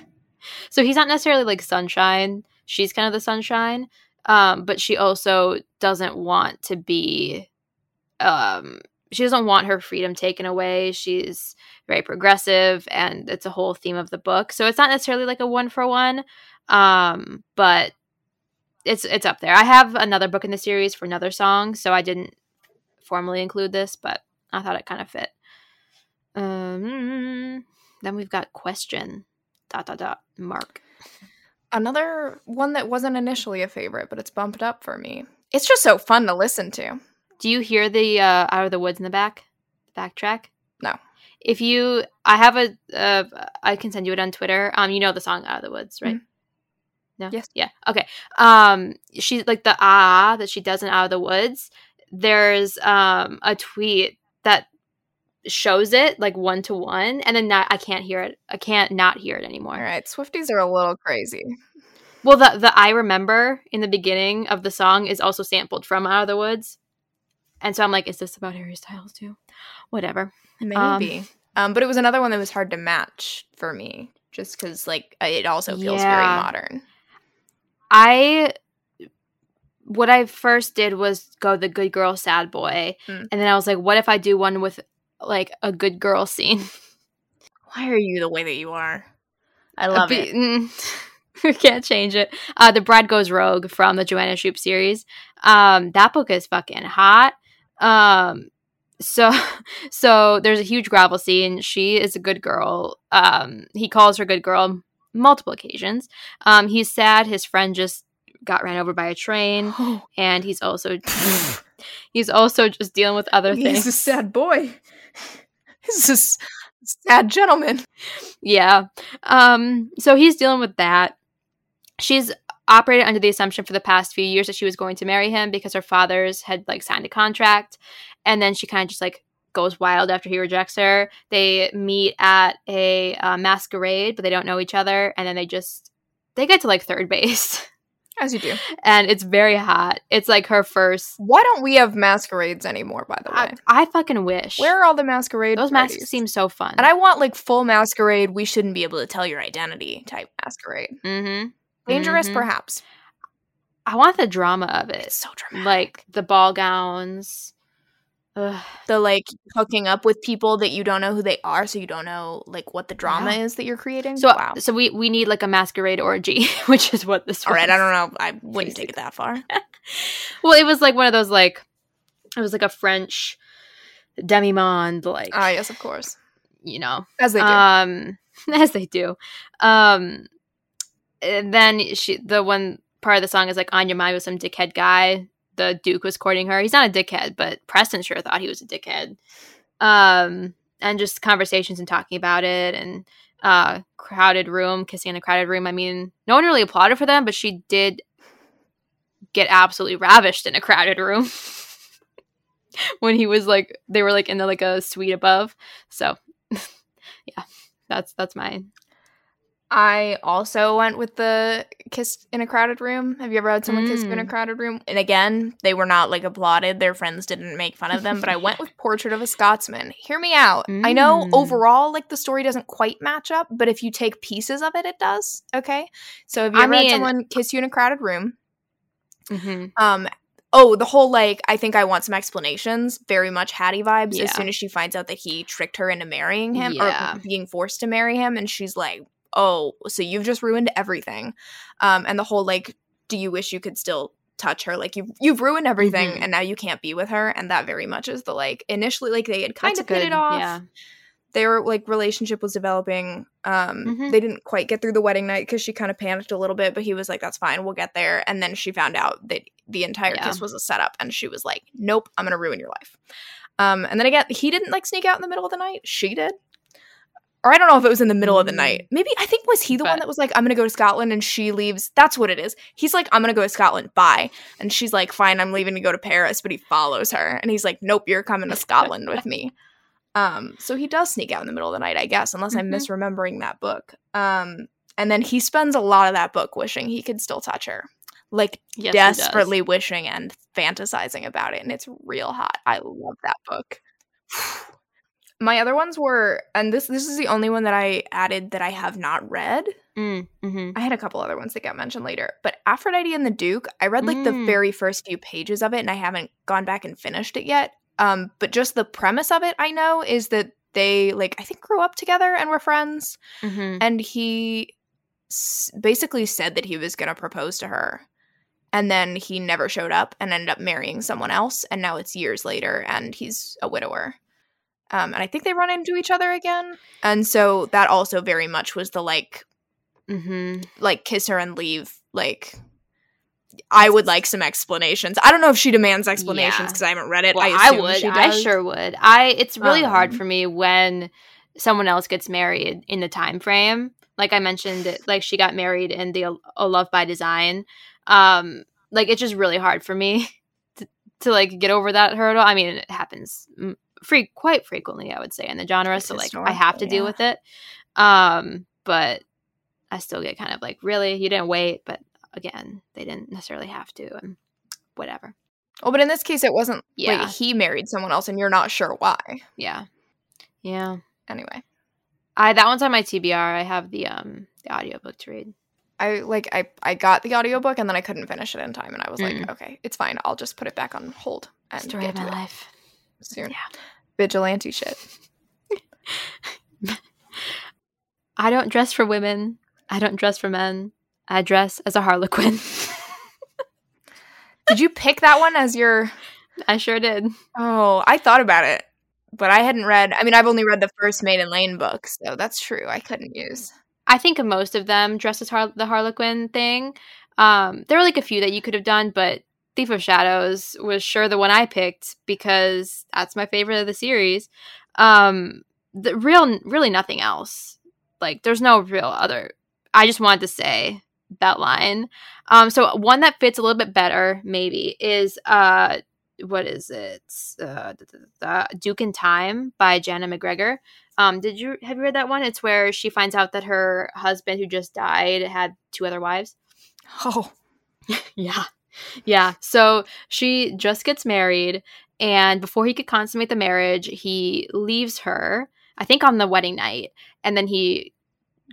So he's not necessarily like sunshine. She's kind of the sunshine um but she also doesn't want to be um she doesn't want her freedom taken away. She's very progressive and it's a whole theme of the book. So it's not necessarily like a one for one um but it's it's up there. I have another book in the series for another song so i didn't formally include this but i thought it kind of fit. Um then we've got question dot dot dot mark. Another one that wasn't initially a favorite, but it's bumped up for me. It's just so fun to listen to. do you hear the uh out of the woods in the back the backtrack? No. if you i have a uh, i can send you it on twitter. Um you know the song out of the woods right no Yes. yeah okay um she's like the ah that she does in out of the woods there's um a tweet that shows it like one to one and then that i can't hear it i can't not hear it anymore All right, Swifties are a little crazy. well the the i remember in the beginning of the song is also sampled from out of the woods and so i'm like is this about harry styles too whatever Maybe. Um, but it was another one that was hard to match for me, just because like it also feels very modern. I what I first did was go the good girl, sad boy, Mm. and then I was like, what if I do one with like a good girl scene? Why are you the way that you are? I love Be- it. mm, we can't change it. Uh, the Bride Goes Rogue from the Joanna Shupe series. Um, that book is fucking hot. Um, so, so there's a huge gravel scene. She is a good girl. Um, he calls her good girl multiple occasions. Um, he's sad. His friend just got ran over by a train, and he's also he's also just dealing with other things. He's a sad boy. He's a sad gentleman. Yeah. Um, so he's dealing with that. She's operated under the assumption for the past few years that she was going to marry him because her fathers had like signed a contract. And then she kind of just like goes wild after he rejects her. They meet at a uh, masquerade, but they don't know each other. And then they just, they get to like third base. As you do. and it's very hot. It's like her first. Why don't we have masquerades anymore, by the way? I, I fucking wish. Where are all the masquerade those parties? masks seem so fun. And I want like full masquerade, we shouldn't be able to tell your identity type masquerade. mm-hmm. Dangerous, Mhm. perhaps. I want the drama of it. It's so dramatic. like the ball gowns. Ugh. the like hooking up with people that you don't know who they are, so you don't know like what the drama Yeah. is that you're creating. So wow. so we we need like a masquerade orgy, which is what this. All right, was. I don't know. I wouldn't take it that far. Well, it was like one of those like it was like a French demi monde, like Ah, yes, of course, you know, as they do. um, as they do. Um, then she the one part of the song is like on your mind with some dickhead guy. The Duke was courting her. He's not a dickhead, but Preston sure thought he was a dickhead. Um, and just conversations and talking about it and uh crowded room, kissing in a crowded room. I mean, no one really applauded for them, but she did get absolutely ravished in a crowded room. when he was like they were like in the like a suite above. So yeah, that's that's mine. I also went with the kiss in a crowded room. Have you ever had someone kiss you in a Mm. crowded room? And again, they were not like applauded. Their friends didn't make fun of them, but I went with Portrait of a Scotsman. Hear me out. I know Mm. overall, like the story doesn't quite match up, but if you take pieces of it, it does. Okay. So if you I ever had someone kiss you in a crowded room, Mm-hmm. um, oh, the whole like, I think I want some explanations, very much Hattie vibes. Yeah. As soon as she finds out that he tricked her into marrying him Yeah. or being forced to marry him, and she's like, oh, so you've just ruined everything. Um, and the whole like, do you wish you could still touch her? Like you've you've ruined everything, Mhm. and now you can't be with her. And that very much is the like initially like they had kind That's of good, it off. yeah. Their like relationship was developing. Um, Mhm. they didn't quite get through the wedding night because she kind of panicked a little bit, but he was like, "That's fine, we'll get there." And then she found out that the entire Yeah. kiss was a setup, and she was like, "Nope, I'm gonna ruin your life." Um, and then again, he didn't like sneak out in the middle of the night. She did. Or I don't know if it was in the middle of the Mm. night. Maybe I think was he the one that was like, "I'm gonna go to Scotland," and she leaves. That's what it is. He's like, "I'm gonna go to Scotland." Bye. And she's like, "Fine, I'm leaving to go to Paris." But he follows her, and he's like, "Nope, you're coming to Scotland with me." Um, so he does sneak out in the middle of the night, I guess, unless I'm Mhm. misremembering that book. Um, and then he spends a lot of that book wishing he could still touch her, like Yes, desperately wishing and fantasizing about it, and it's real hot. I love that book. My other ones were, and this this is the only one that I added that I have not read. Mm, mhm. I had a couple other ones that got mentioned later, but Aphrodite and the Duke, I read like the Mm. very first few pages of it, and I haven't gone back and finished it yet. Um, but just the premise of it, I know, is that they like I think grew up together and were friends, Mhm. and he s- basically said that he was going to propose to her, and then he never showed up and ended up marrying someone else, and now it's years later, and he's a widower. Um, and I think they run into each other again, and so that also very much was the like Mhm. like kiss her and leave like i would like some explanations i don't know if she demands explanations Yeah. because i haven't read it Well, i, I, would. she I sure would. I. It's really hard Um, for me when someone else gets married in the time frame. Like I mentioned, it, like she got married in the A Love by Design. Um, like it's just really hard for me to, to like get over that hurdle. I mean, it happens free quite frequently, I would say, in the genre. It's so like I have to historical, deal with it. Um, but I still get kind of like, really, you didn't wait, but again, they didn't necessarily have to, and whatever. oh but in this case it wasn't Yeah. wait he married someone else and you're not sure why Yeah, yeah. anyway I that one's on my TBR. I have the um the audiobook to read. I like I I got the audiobook and then I couldn't finish it in time and I was like, Mm. okay, it's fine. I'll just put it back on hold and Story get of my it life. Soon. Yeah. Vigilante shit. I don't dress for women. I don't dress for men. I dress as a harlequin. Did you pick that one as your I sure did. Oh, I thought about it, but I hadn't read. I mean, I've only read the first Maiden Lane book, so that's true. I couldn't use. I think most of them dress as har- the Harlequin thing. Um, there were like a few that you could have done, but Thief of Shadows was sure the one I picked because that's my favorite of the series. Um, the real, really nothing else. Like, there's no real other. I just wanted to say that line. Um, so one that fits a little bit better, maybe, is uh, what is it? Uh, Duke in Time by Janna MacGregor. Um, did you have you read that one? It's where she finds out that her husband, who just died, had two other wives. Oh, Yeah, yeah. So she just gets married, and before he could consummate the marriage, he leaves her. I think on the wedding night, and then he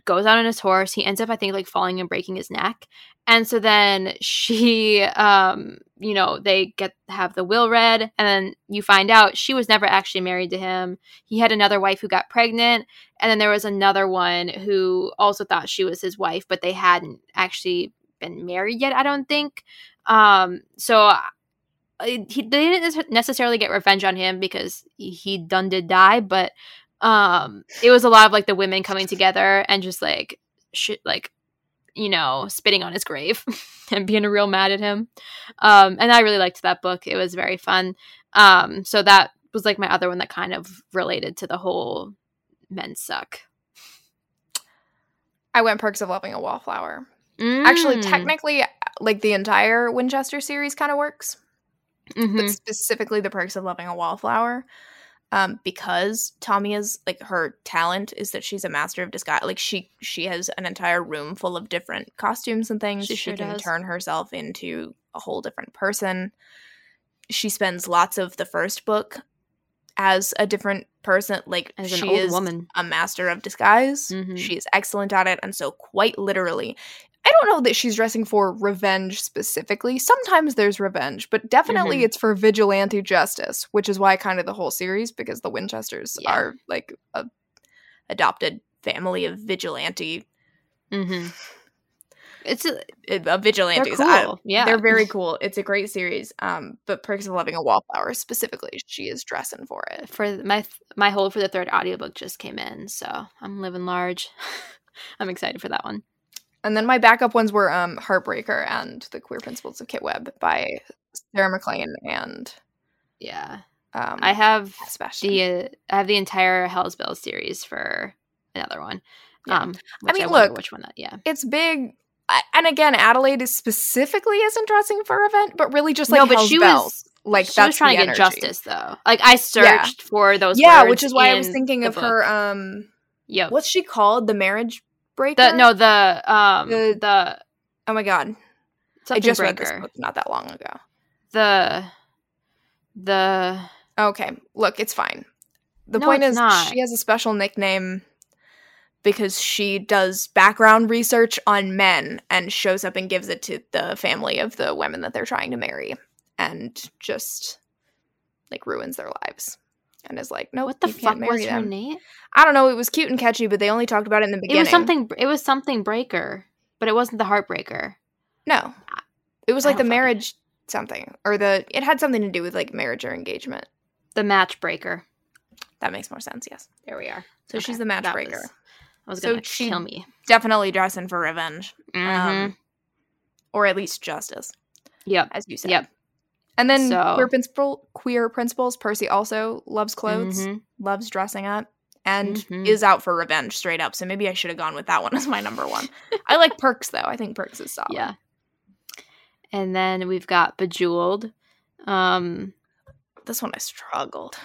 goes out on his horse. He ends up, I think, like falling and breaking his neck. And so then she, um, you know, they get have the will read, and then you find out she was never actually married to him. He had another wife who got pregnant, and then there was another one who also thought she was his wife, but they hadn't actually been married yet. I don't think. Um, so I- he, they didn't necessarily get revenge on him because he, he done did die, but um, it was a lot of like the women coming together and just like shit, like you know, spitting on his grave and being real mad at him. Um, and I really liked that book. It was very fun. Um, so that was like my other one that kind of related to the whole men suck. I went Perks of Loving a Wallflower. Actually, Mm. technically, like the entire Wynchester series kind of works, Mhm. but specifically the Perks of Loving a Wallflower. Um, because Tommy's like her talent is that she's a master of disguise. Like she she has an entire room full of different costumes and things. She She, sure can does. turn herself into a whole different person. She spends lots of the first book as a different person. Like as an she is woman. a master of disguise. Mhm. She is excellent at it, and so quite literally, I don't know that she's dressing for revenge specifically. Sometimes there's revenge, but definitely Mhm. it's for vigilante justice, which is why kind of the whole series because the Wynchesters Yeah. are like a adopted family of vigilante hmm It's a, of they're vigilantes. cool. I- yeah, They're very cool. It's a great series. Um, but Perks of Loving a Wallflower specifically, she is dressing for it. for my my hold for the third audiobook just came in, so I'm living large. I'm excited for that one. And then my backup ones were um, Heartbreaker and The Queer Principles of Kit Webb by Sarah MacLean and Yeah, um, I have Sebastian. the uh, I have the entire Hell's Belles series for another one. Yeah. Um, which mean, wonder look, which one that yeah. it's big. I, and again, Adelaide is specifically isn't dressing for event, but really just like no, but Hell's she Bells. was like she that's was trying to get energy. justice though. Like I searched for those. Yeah, which is why I was thinking of her. book. Um, Yep. what's she called? The marriage breaker. The no the um The- the, Oh my god! I just read breaker this book not that long ago. the the Okay, look, it's fine. The No, point is, not. she has a special nickname because she does background research on men and shows up and gives it to the family of the women that they're trying to marry and just like ruins their lives and is like, no, nope, what the fuck was her name? I don't know. It was cute and catchy, but they only talked about it in the beginning. It was something. It was something breaker, but it wasn't the heartbreaker. No, it was like the marriage something or the. It had something to do with like marriage or engagement. The match breaker. That makes more sense. Yes. There we are. So she's the match that breaker. was- I was gonna she- kill me. Definitely dressing for revenge. Mhm. um, or at least justice, yep. as you said. Yep. And then So- queer principle, queer principles. Percy also loves clothes, Mhm. loves dressing up, and Mhm. is out for revenge straight up. So maybe I should have gone with that one as my number one. I like Perks though. I think Perks is solid. Yeah. And then we've got Bejeweled. Um this one I struggled.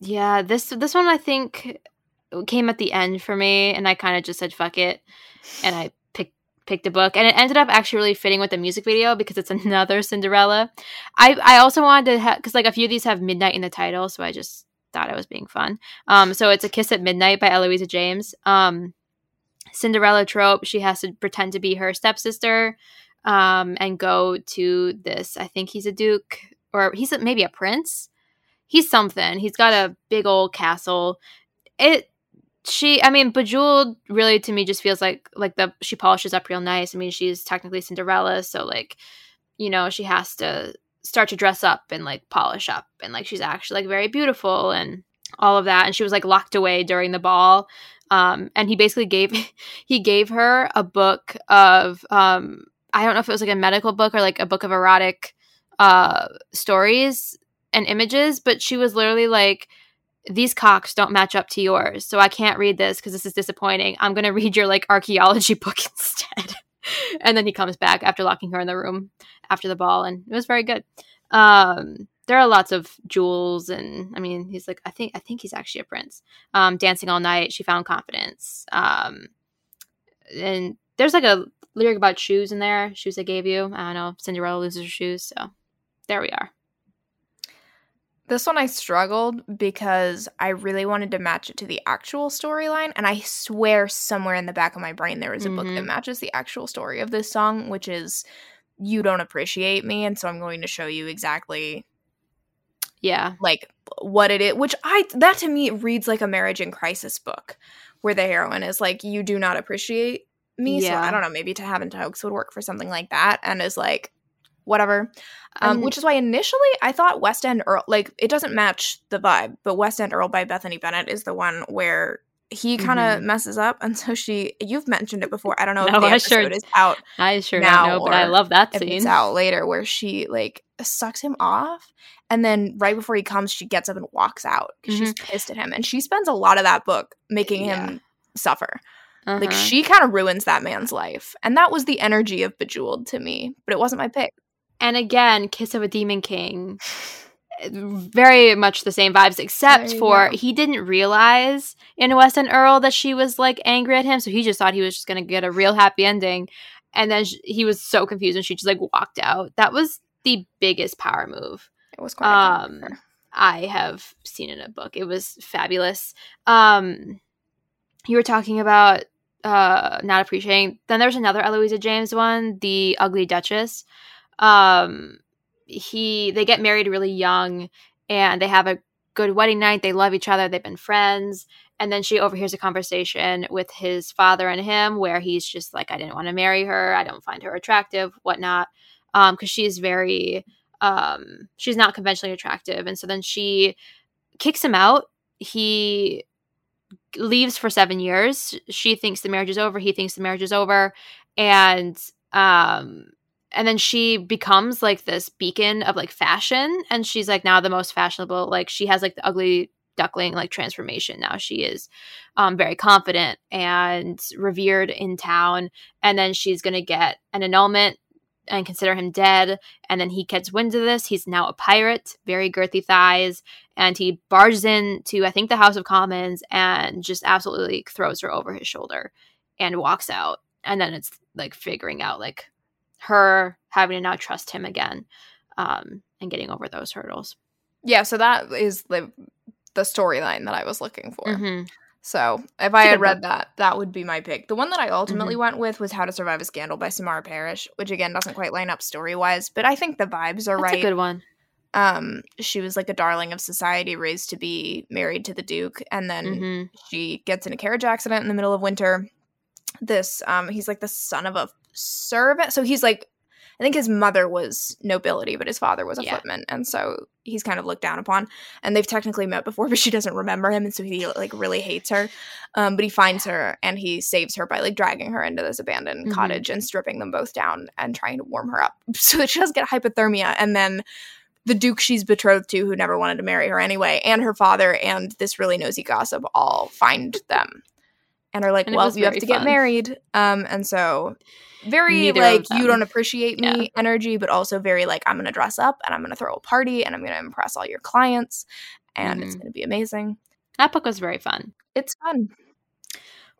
yeah, this this one I think came at the end for me and I kind of just said fuck it and I picked a book and it ended up actually really fitting with the music video because it's another Cinderella. I I also wanted to have cuz like a few of these have midnight in the title, so I just thought it was being fun. Um so it's A Kiss at Midnight by Eloisa James. Um Cinderella trope. She has to pretend to be her stepsister um, and go to this. I think he's a duke or he's a, maybe a prince. He's something. He's got a big old castle. It she i mean bejeweled really to me just feels like like the she polishes up real nice. I mean she's technically cinderella so like you know she has to start to dress up and like polish up and like she's actually like very beautiful and all of that. And she was like locked away during the ball um and he basically gave he gave her a book of um i don't know if it was like a medical book or like a book of erotic uh stories and images but she was literally like these cocks don't match up to yours, so I can't read this because this is disappointing. I'm going to read your like archaeology book instead. and then he comes back after locking her in the room after the ball, and it was very good. Um, there are lots of jewels, and I mean, he's like, I think, I think he's actually a prince. Um, dancing all night, she found confidence. Um, and there's like a lyric about shoes in there, shoes I gave you. I don't know, Cinderella loses her shoes, so there we are. This one I struggled because I really wanted to match it to the actual storyline. And I swear somewhere in the back of my brain there is a mm-hmm. book that mm-hmm. matches the actual story of this song, which is You Don't Appreciate Me. And so I'm going to show you exactly yeah like what it is which i that to me reads like a marriage in crisis book where the heroine is like you do not appreciate me yeah. so i don't know maybe to have and Hoax would work for something like that and is like whatever. Um, which is why initially I thought West End Earl, like it doesn't match the vibe, but West End Earl by Bethany Bennett is the one where he kind of mm-hmm. messes up, and so she. You've mentioned it before. I don't know no, if the I episode sure, is out. I sure now know, but I love that scene. it's out later, where she like sucks him off, and then right before he comes, she gets up and walks out because mm-hmm. she's pissed at him, and she spends a lot of that book making yeah. him suffer. Uh-huh. Like she kind of ruins that man's life, and that was the energy of Bejeweled to me, but it wasn't my pick. And again, Kiss of a Demon King. Very much the same vibes, except for he didn't realize in West End Earl that she was like angry at him, so he just thought he was just gonna get a real happy ending, and then sh- he was so confused and she just like walked out. That was the biggest power move. It was quite. Um, I have seen in a book. It was fabulous. Um, you were talking about uh not appreciating. Then there's another Eloisa James one, the Ugly Duchess um he they get married really young and they have a good wedding night. They love each other. They've been friends. And then she overhears a conversation with his father and him where he's just like i didn't want to marry her. I don't find her attractive whatnot. Um because she's very um she's not conventionally attractive. And so then she kicks him out. He leaves for seven years. She thinks the marriage is over. He thinks the marriage is over. And um and then she becomes like this beacon of like fashion and she's like now the most fashionable like she has like the ugly duckling like transformation. Now she is um, very confident and revered in town and then she's gonna get an annulment and consider him dead and then he gets wind of this. He's now a pirate very girthy thighs and he barges into i think the house of commons and just absolutely throws her over his shoulder and walks out. And then it's like figuring out like her having to now trust him again um, and getting over those hurdles. Yeah, so that is the the storyline that I was looking for. Mm-hmm. So if I had read book. that, that would be my pick. The one that I ultimately mm-hmm. went with was How to Survive a Scandal by Samara Parish, which again doesn't quite line up story wise, but I think the vibes are That's right. a good one. Um, she was like a darling of society, raised to be married to the Duke, and then mm-hmm. she gets in a carriage accident in the middle of winter. This um, he's like the son of a servant. So he's like, I think his mother was nobility, but his father was a yeah. footman, and so he's kind of looked down upon. And they've technically met before, but she doesn't remember him, and so he like really hates her. Um, but he finds her and he saves her by like dragging her into this abandoned mm-hmm. cottage and stripping them both down and trying to warm her up so that she doesn't get hypothermia. And then the duke she's betrothed to, who never wanted to marry her anyway, and her father and this really nosy gossip all find them and are like, and "Well, you have to fun. get married." Um, and so very Neither like you don't appreciate me yeah. energy, but also very like I'm gonna dress up and I'm gonna throw a party and I'm gonna impress all your clients, and mm-hmm. it's gonna be amazing. That book was very fun. It's fun.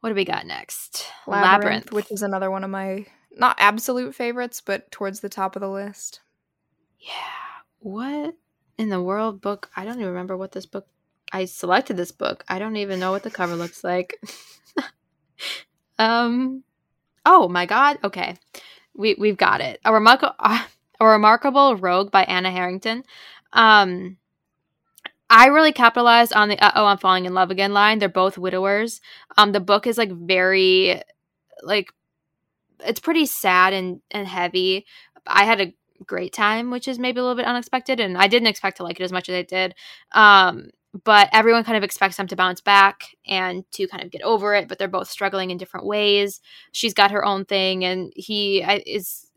What do we got next? Labyrinth, Labyrinth, which is another one of my not absolute favorites, but towards the top of the list. Yeah. What in the world book? I don't even remember what this book I selected this book. I don't even know what the cover looks like. Um. Oh my God. Okay, we we've got it. A remarkable, uh, a remarkable rogue by Anna Harrington. Um. I really capitalized on the "uh oh, I'm falling in love again" line. They're both widowers. Um, the book is like very, like, it's pretty sad and and heavy. I had a great time, which is maybe a little bit unexpected, and I didn't expect to like it as much as I did. Um, but everyone kind of expects them to bounce back and to kind of get over it, but they're both struggling in different ways. She's got her own thing, and he is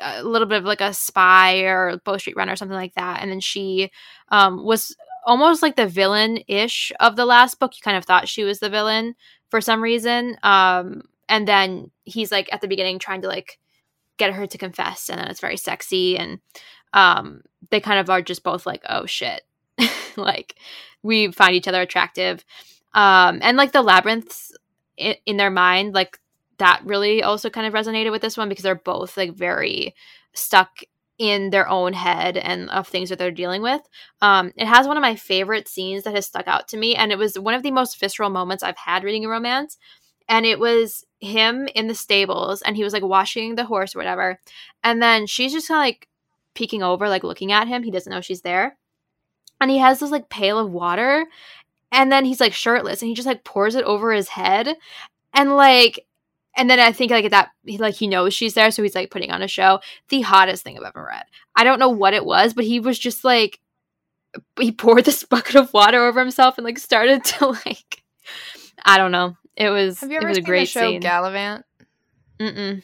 a little bit of like a spy or Bow Street Runner or something like that. And then she um, was almost like the villain ish of the last book. You kind of thought she was the villain for some reason. Um, and then he's like at the beginning trying to like get her to confess, and then it's very sexy. And um, they kind of are just both like, oh shit. like we find each other attractive. Um, and like the labyrinths in, in their mind, like that really also kind of resonated with this one because they're both like very stuck in their own head and of things that they're dealing with. Um, it has one of my favorite scenes that has stuck out to me, and it was one of the most visceral moments I've had reading a romance. And it was him in the stables, and he was like washing the horse or whatever. And then she's just kind of like peeking over, like looking at him. He doesn't know she's there. And he has this like pail of water, and then he's like shirtless, and he just like pours it over his head. And like and then I think like at that he like he knows she's there, so he's like putting on a show. The hottest thing I've ever read. I don't know what it was, but he was just like he poured this bucket of water over himself and like started to like I don't know. It was Have you it ever was a seen great the show scene. Galavant? Mm-mm.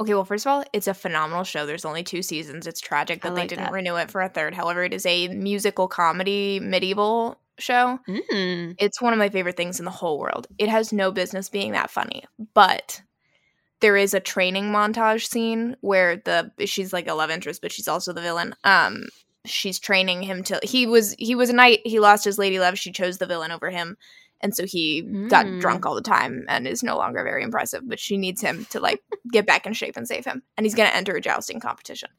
Okay, well, first of all, it's a phenomenal show. There's only two seasons. It's tragic that they didn't that. renew it for a third. However, it is a musical comedy medieval show. Mm. It's one of my favorite things in the whole world. It has no business being that funny, but there is a training montage scene where the she's like a love interest, but she's also the villain. Um, she's training him to he was he was a knight. He lost his lady love. She chose the villain over him, and so he got Mm. drunk all the time and is no longer very impressive. But she needs him to like get back in shape and save him. And he's gonna enter a jousting competition.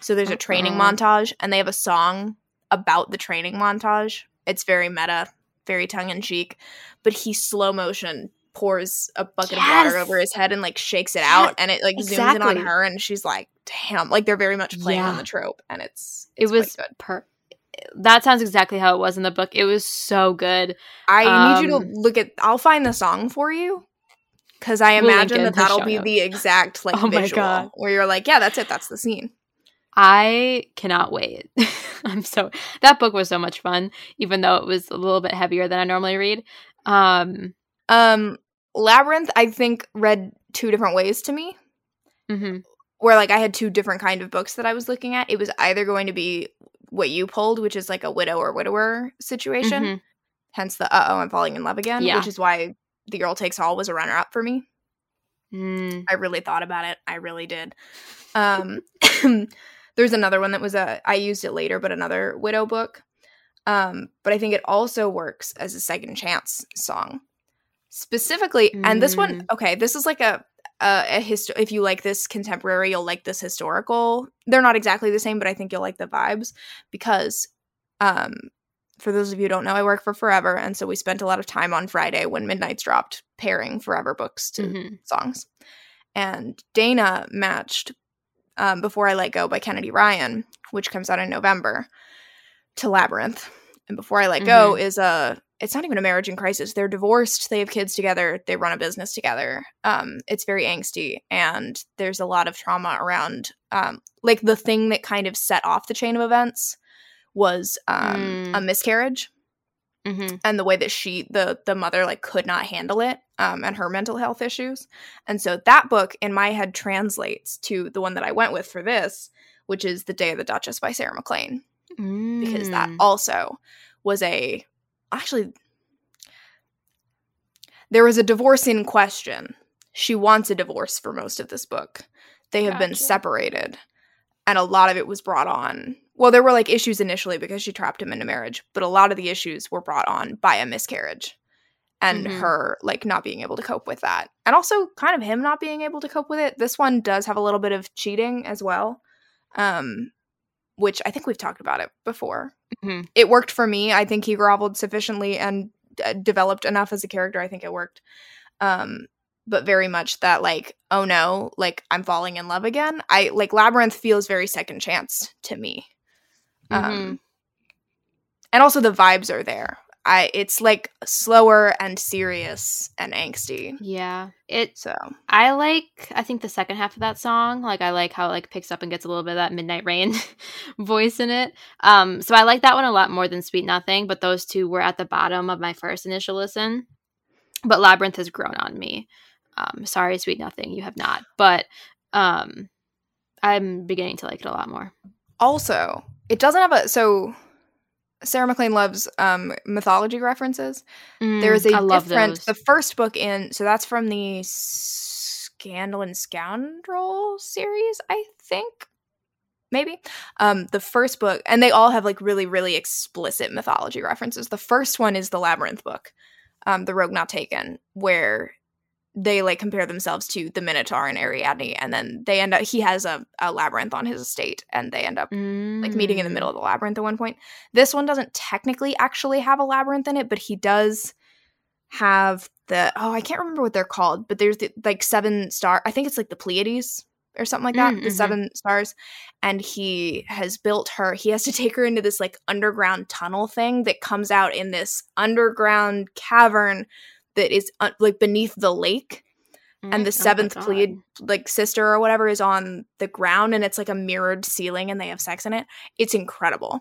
So there's a training montage, and they have a song about the training montage. It's very meta, very tongue in cheek, but he slow motion pours a bucket of water over his head and like shakes it Yes, out, and it like zooms in on her, and she's like, "Damn!" Like they're very much playing on the trope, and it's, It it's quite was per that sounds exactly how it was in the book. It was so good. I need you Um, to look at. I'll find the song for you because I imagine that that'll be notes. the exact like Oh my visual God. where you're like, yeah, that's it. That's the scene. I cannot wait. I'm so that book was so much fun, even though it was a little bit heavier than I normally read. Um, Um, Labyrinth, I think read two different ways to me. mhm. Where like I had two different kind of books that I was looking at. It was either going to be what you pulled, which is like a widow or widower situation. Mhm. Hence the uh oh, I'm falling in love again, Yeah. which is why the girl takes all was a runner up for me. Mm. I really thought about it. I really did. Um, there's another one that was a I used it later, but another widow book. Um, but I think it also works as a second chance song, specifically. And this one, Mm. okay, this is like a a, a hist- If you like this contemporary, you'll like this historical. They're not exactly the same, but I think you'll like the vibes because, um, for those of you who don't know, I work for Forever, and so we spent a lot of time on Friday when Midnight's dropped pairing Forever books to Mhm. songs. And Dana matched um, Before I Let Go by Kennedy Ryan, which comes out in November, to Labyrinth. And Before I Let Go is a, it's not even a marriage in crisis. They're divorced, they have kids together, they run a business together. Um, it's very angsty, and there's a lot of trauma around, um, like the thing that kind of set off the chain of events was um, a Mm. miscarriage Mhm. and the way that she the the mother like could not handle it um and her mental health issues and so that book in my head translates to the one that i went with for this which is the day of the duchess by sarah maclean because that Mm. also was a actually there was a divorce in question. She wants a divorce for most of this book. They have been separated and a lot of it was brought on. Well there were like issues initially because she trapped him into marriage but a lot of the issues were brought on by a miscarriage and Mhm. her like not being able to cope with that. And also kind of him not being able to cope with it. This one does have a little bit of cheating as well. Um which i think we've talked about it before Mhm. it worked for me i think he groveled sufficiently and uh, developed enough as a character i think it worked Um, but very much that like, oh no, like I'm falling in love again. I like Labyrinth feels very second chance to me. Um, Mhm. and also the vibes are there. I it's like slower and serious and angsty. Yeah. It So I like I think the second half of that song. Like I like how it like picks up and gets a little bit of that Midnight Rain voice in it. Um so I like that one a lot more than Sweet Nothing, but those two were at the bottom of my first initial listen. But Labyrinth has grown on me. Um sorry Sweet Nothing, you have not. But um I'm beginning to like it a lot more. also, it doesn't have a so Sarah MacLean loves um mythology references. there is a Mm, I different the first book in so that's from the Scandal and Scoundrel series, I think. Maybe. Um the first book and they all have like really really explicit mythology references. The first one is the Labyrinth book. Um The Rogue Not Taken where they like compare themselves to the Minotaur and Ariadne and then they end up he has a, a labyrinth on his estate and they end up like meeting in the Mm. middle of the labyrinth at one point. This one doesn't technically actually have a labyrinth in it, but he does have the oh, I can't remember what they're called, but there's the like seven star. I think it's like the Pleiades or something like that, Mm, the seven stars. And he has built her. He has to take her into this like underground tunnel thing that comes out in this underground cavern that is uh, like beneath the lake and Mm, oh the seventh God. Pleiad like sister or whatever is on the ground and it's like a mirrored ceiling and they have sex in it. It's incredible.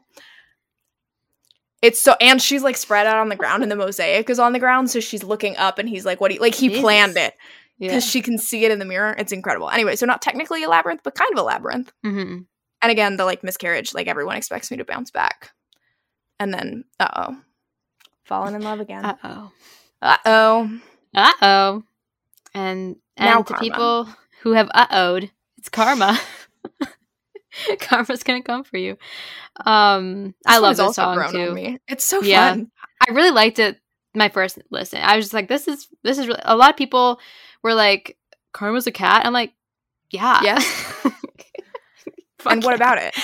It's so and she's like spread out on the ground and the mosaic is on the ground so she's looking up and he's like what do you like he planned Jesus. it Yeah. because she can see it in the mirror. It's incredible. Anyway, so not technically a labyrinth but kind of a labyrinth. Mhm. And again, the like miscarriage like everyone expects me to bounce back. And then uh-oh. Fallen in love again. Uh-oh. Uh-oh. Uh-oh. And and Now to karma. people who have uh-oh'd, it's karma. Karma's gonna come for you. Um I This one love this song too. me. It's so Yeah. fun. I really liked it my first listen. I was just like, this is this is really a lot of people were like, Karma's a cat. I'm like, yeah. Yes. Fuck and what about it?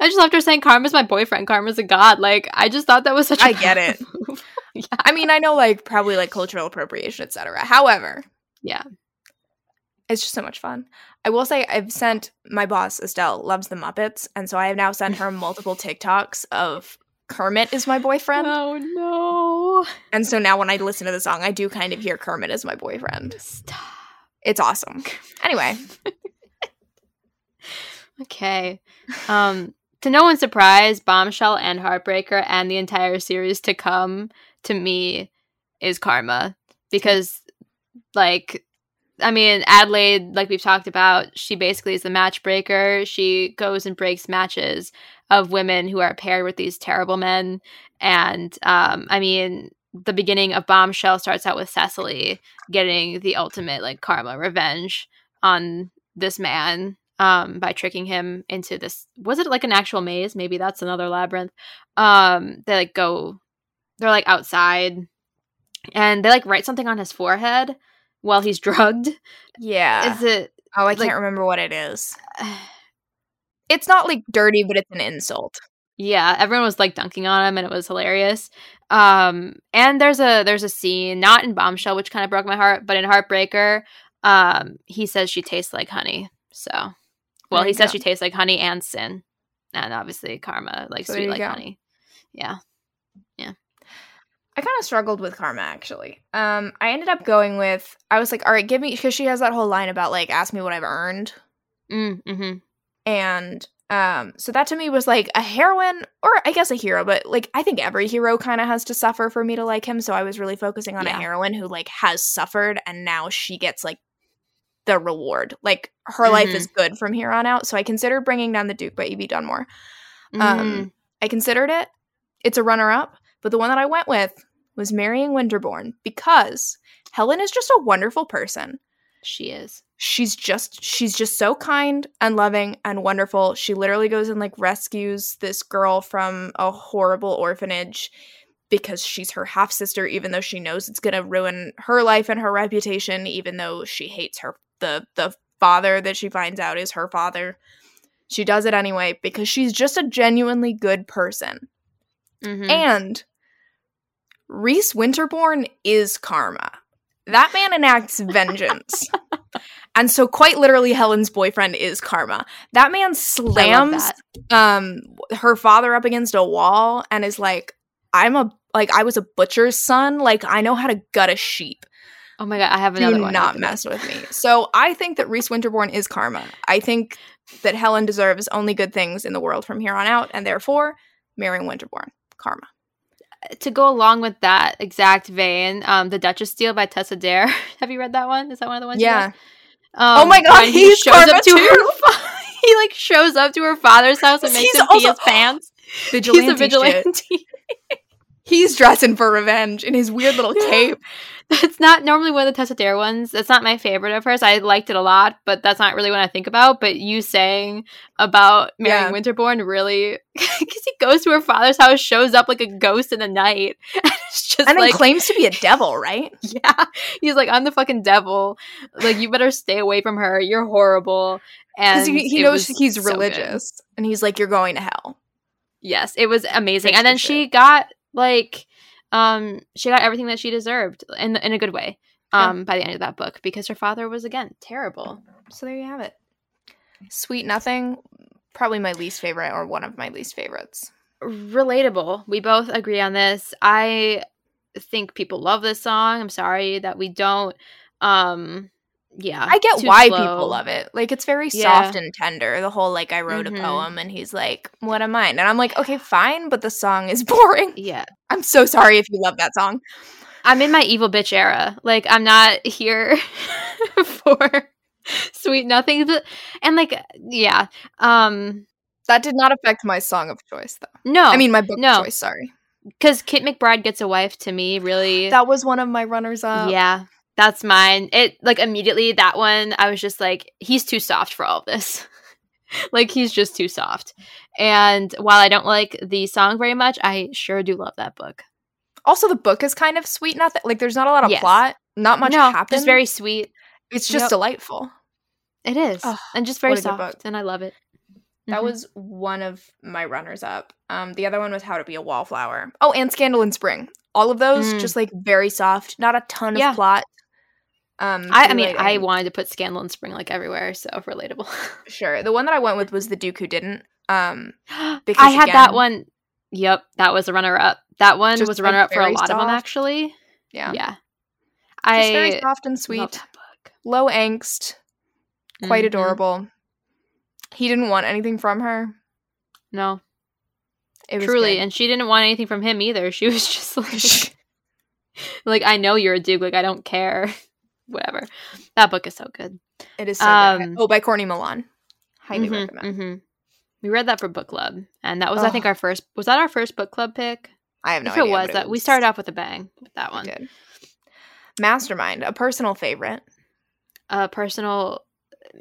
I just loved her saying Karma's my boyfriend, Karma's a god. Like I just thought that was such a I get it. move. Yeah. I mean, I know like probably like cultural appropriation, etc. However, Yeah. it's just so much fun. I will say I've sent my boss Estelle loves the Muppets, and so I have now sent her multiple TikToks of Kermit is my boyfriend, Oh no. and so now when I listen to the song, I do kind of hear Kermit as my boyfriend. Stop. It's awesome. Anyway, Okay. Um to no one's surprise, Bombshell and Heartbreaker and the entire series to come to me is Karma because like I mean Adelaide like we've talked about, she basically is the matchbreaker. She goes and breaks matches of women who are paired with these terrible men. And um I mean the beginning of Bombshell starts out with Cecily getting the ultimate like karma revenge on this man um by tricking him into this was it like an actual maze? Maybe that's another labyrinth. Um they like go they're like outside and they like write something on his forehead while he's drugged yeah. is it oh, I can't remember what it is. It's not like dirty, but it's an insult. yeah everyone was like dunking on him and it was hilarious um and there's a there's a scene not in bombshell which kind of broke my heart but in heartbreaker um he says she tastes like honey so well he says go. she tastes like honey and sin and obviously karma like So sweet like go. honey yeah I kind of struggled with karma actually. Um, I ended up going with I was like, all right, give me because she has that whole line about like, ask me what I've earned, mm, mm-hmm. and um, so that to me was like a heroine or I guess a hero, but like I think every hero kind of has to suffer for me to like him. So I was really focusing on Yeah. a heroine who like has suffered and now she gets like the reward. Like her life Mhm. is good from here on out. So I considered bringing down the Duke by Evie Dunmore. Mm. Um, I considered it. It's a runner up, but the one that I went with was Marrying Winterborne because Helen is just a wonderful person. she is She's just she's just so kind and loving and wonderful. She literally goes and like rescues this girl from a horrible orphanage because she's her half sister even though she knows it's going to ruin her life and her reputation even though she hates her the the father that she finds out is her father. She does it anyway because she's just a genuinely good person. Mhm. And Rhys Winterborne is karma. that man enacts vengeance. and so quite literally Helen's boyfriend is Karma. That man slams that. um her father up against a wall and is like I'm a like I was a butcher's son, like I know how to gut a sheep. Oh my god, I have another Do one. not mess with me. So I think that Rhys Winterborne is Karma. I think that Helen deserves only good things in the world from here on out, and therefore marrying Winterborne. Karma. To go along with that exact vein, um, The Duchess Deal by Tessa Dare. have you read that one? Is that one of the ones? Yeah. Um, Oh my God, he shows up to too. her he like shows up to her father's house and makes him pee his pants. Vigilante He's a vigilante. He's dressing for revenge in his weird little Yeah. cape. That's not normally one of the Tessa Dare ones. That's not my favorite of hers. I liked it a lot, but that's not really what I think about. But you saying about marrying Winterborne really, because he goes to her father's house, shows up like a ghost in the night, and it's just And then like, claims to be a devil, right? yeah, he's like, I'm the fucking devil. Like, you better stay away from her. You're horrible. And he, he knows he's so religious. And he's like, You're going to hell. Yes, it was amazing. Fix and then the she got like um she got everything that she deserved in in a good way Yeah. um by the end of that book because her father was again terrible. So there you have it. Sweet Nothing, probably my least favorite or one of my least favorites. Relatable. We both agree on this. I think people love this song. I'm sorry that we don't um yeah. I get why slow. people love it. Like it's very Yeah. soft and tender. The whole like I wrote Mhm. a poem and he's like, "What am I?" And I'm like, "Okay, fine, but the song is boring." Yeah. I'm so sorry if you love that song. I'm in my evil bitch era. Like I'm not here for sweet nothing but and like yeah. Um That did not affect my song of choice though. no. I mean my book no. of choice, sorry. because Kit McBride gets a wife to me really That was one of my runners up. yeah that's mine it like immediately that one i was just like he's too soft for all of this like he's just too soft and while i don't like the song very much i sure do love that book Also the book is kind of sweet nothing. Like there's not a lot of Yes. plot. Not much no happens. just very sweet It's just Yep. delightful. it is and just very soft and i love it That Mhm. was one of my runners up. Um, the other one was How to Be a Wallflower. Oh, and Scandal in Spring. All of those Mm. just like very soft, not a ton Yeah. of plot. Um, I, I mean i wanted to put scandal in spring like everywhere so relatable sure. The one that I went with was The Duke Who Didn't. Um, because i had that one yep that was a runner up that one was a runner up for a lot of them actually yeah, yeah just i very soft and sweet, low angst, quite Mhm. adorable. He didn't want anything from her. no It was truly good. and she didn't want anything from him either she was just like like i know you're a duke like i don't care whatever that book is so good it is so good. um, Oh, by Courtney Milan. Highly Mhm, recommend. mhm. we read that for book club and that was i think our first was that our first book club pick I have no if idea. it was but that we started off with a bang with that one. Mastermind, a personal favorite. a personal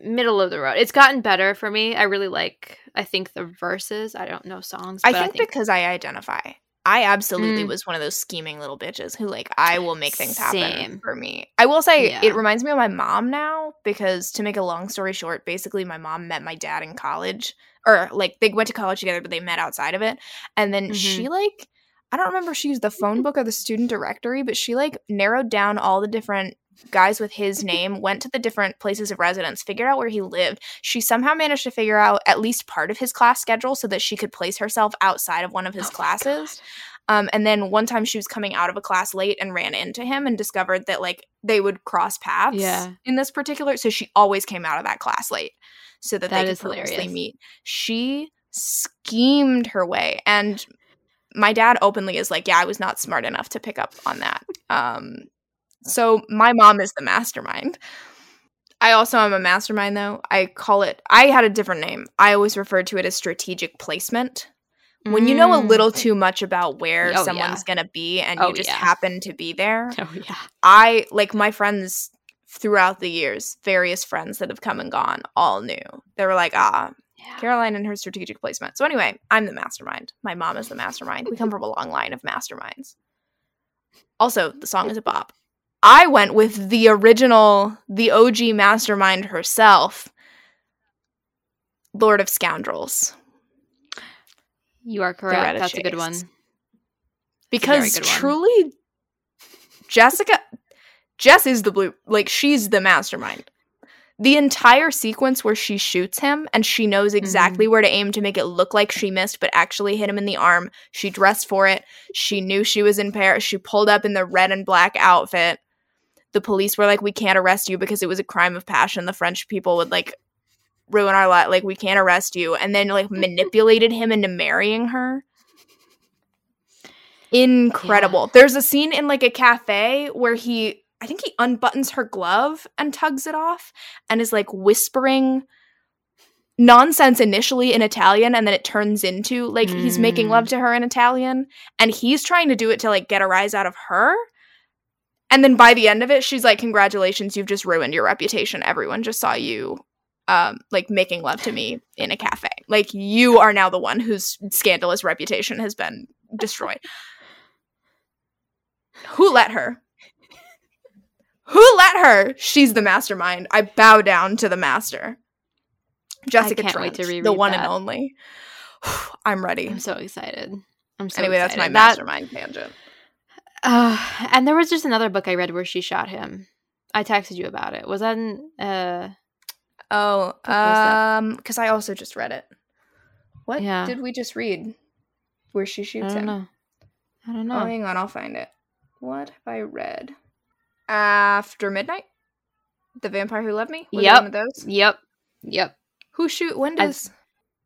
middle of the road it's gotten better for me i really like i think the verses i don't know songs I but think, because I identify. I absolutely Mm. was one of those scheming little bitches who like I will make things happen Same. for me. I will say Yeah. it reminds me of my mom now because to make a long story short, basically my mom met my dad in college or like they went to college together but they met outside of it. And then she like I don't remember if she used the phone book or the student directory, but she like narrowed down all the different guys with his name, went to the different places of residence, figured out where he lived. She somehow managed to figure out at least part of his class schedule so that she could place herself outside of one of his Oh classes. Um, and then one time she was coming out of a class late and ran into him and discovered that like they would cross paths Yeah. in this particular. So she always came out of that class late so that, That they could purposely meet. She schemed her way and my dad openly is like, yeah, I was not smart enough to pick up on that. Um, so my mom is the mastermind. I also am a mastermind though. I call it I had a different name. I always referred to it as strategic placement. When you know a Mm. little too much about where Oh, someone's going to be and Oh, you just yeah. happen to be there. oh yeah I like my friends throughout the years, various friends that have come and gone, all knew. They were like, ah, yeah Caroline and her strategic placement. So anyway, I'm the mastermind. My mom is the mastermind. We come from a long line of masterminds. Also, the song is a bop. I went with the original, the OG mastermind herself, Lord of Scoundrels. you are correct that's a good one Because good one. truly, Jessica, Jess is the blue, like she's the mastermind. The entire sequence where she shoots him and she knows mm-hmm. exactly where to aim to make it look like she missed, but actually hit him in the arm. She dressed for it. She knew she was in Paris. She pulled up in the red and black outfit. The police were like, "We can't arrest you because it was a crime of passion." The French people would like ruin our life. Like, we can't arrest you, and then like manipulated him into marrying her incredible. There's a scene in like a cafe where he I think he unbuttons her glove and tugs it off and is like whispering nonsense initially in Italian and then it turns into like he's making love mm. to her in Italian and he's trying to do it to like get a rise out of her. And then by the end of it she's like congratulations you've just ruined your reputation. Everyone just saw you um like making love to me in a cafe. Like you are now the one whose scandalous reputation has been destroyed. Who let her? Who let her? She's the mastermind. I bow down to the master. Jessica can't wait Trent, the one that. and only. I'm ready. I'm so excited. I'm so excited. anyway, that's my excited. That- mastermind tangent. Uh, and there was just another book I read where she shot him. I texted you about it. Was that in, uh Oh, um, because I also just read it. What Yeah. did we just read? Where she I shoots don't him. know. I don't Oh, know. hang on, I'll find it. What have I read? After Midnight? The Vampire Who Loved Me? Was Yep. one of those? Yep. Yep. Who shoot? When I- does?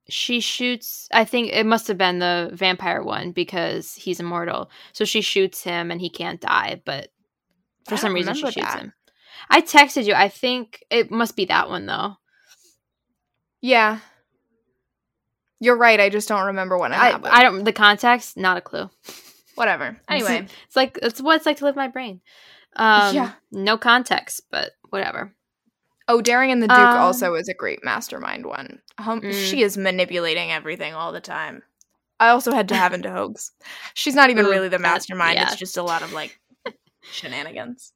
She shoots I think it must have been the vampire one because he's immortal. So she shoots him and he can't die, but for I some reason she shoots that. him. I texted you. I think it must be that one though. Yeah. You're right. I just don't remember when I, happened. I don't the context, not a clue. Whatever. Anyway, It's like it's what it's like to live my brain. Um Yeah. no context, but whatever. Oh, Daring and the Duke Um, also is a great mastermind one. Um, Mm. She is manipulating everything all the time. I also had To Have and to Hoax. She's not even Ooh, really the mastermind. yeah. It's just a lot of like shenanigans.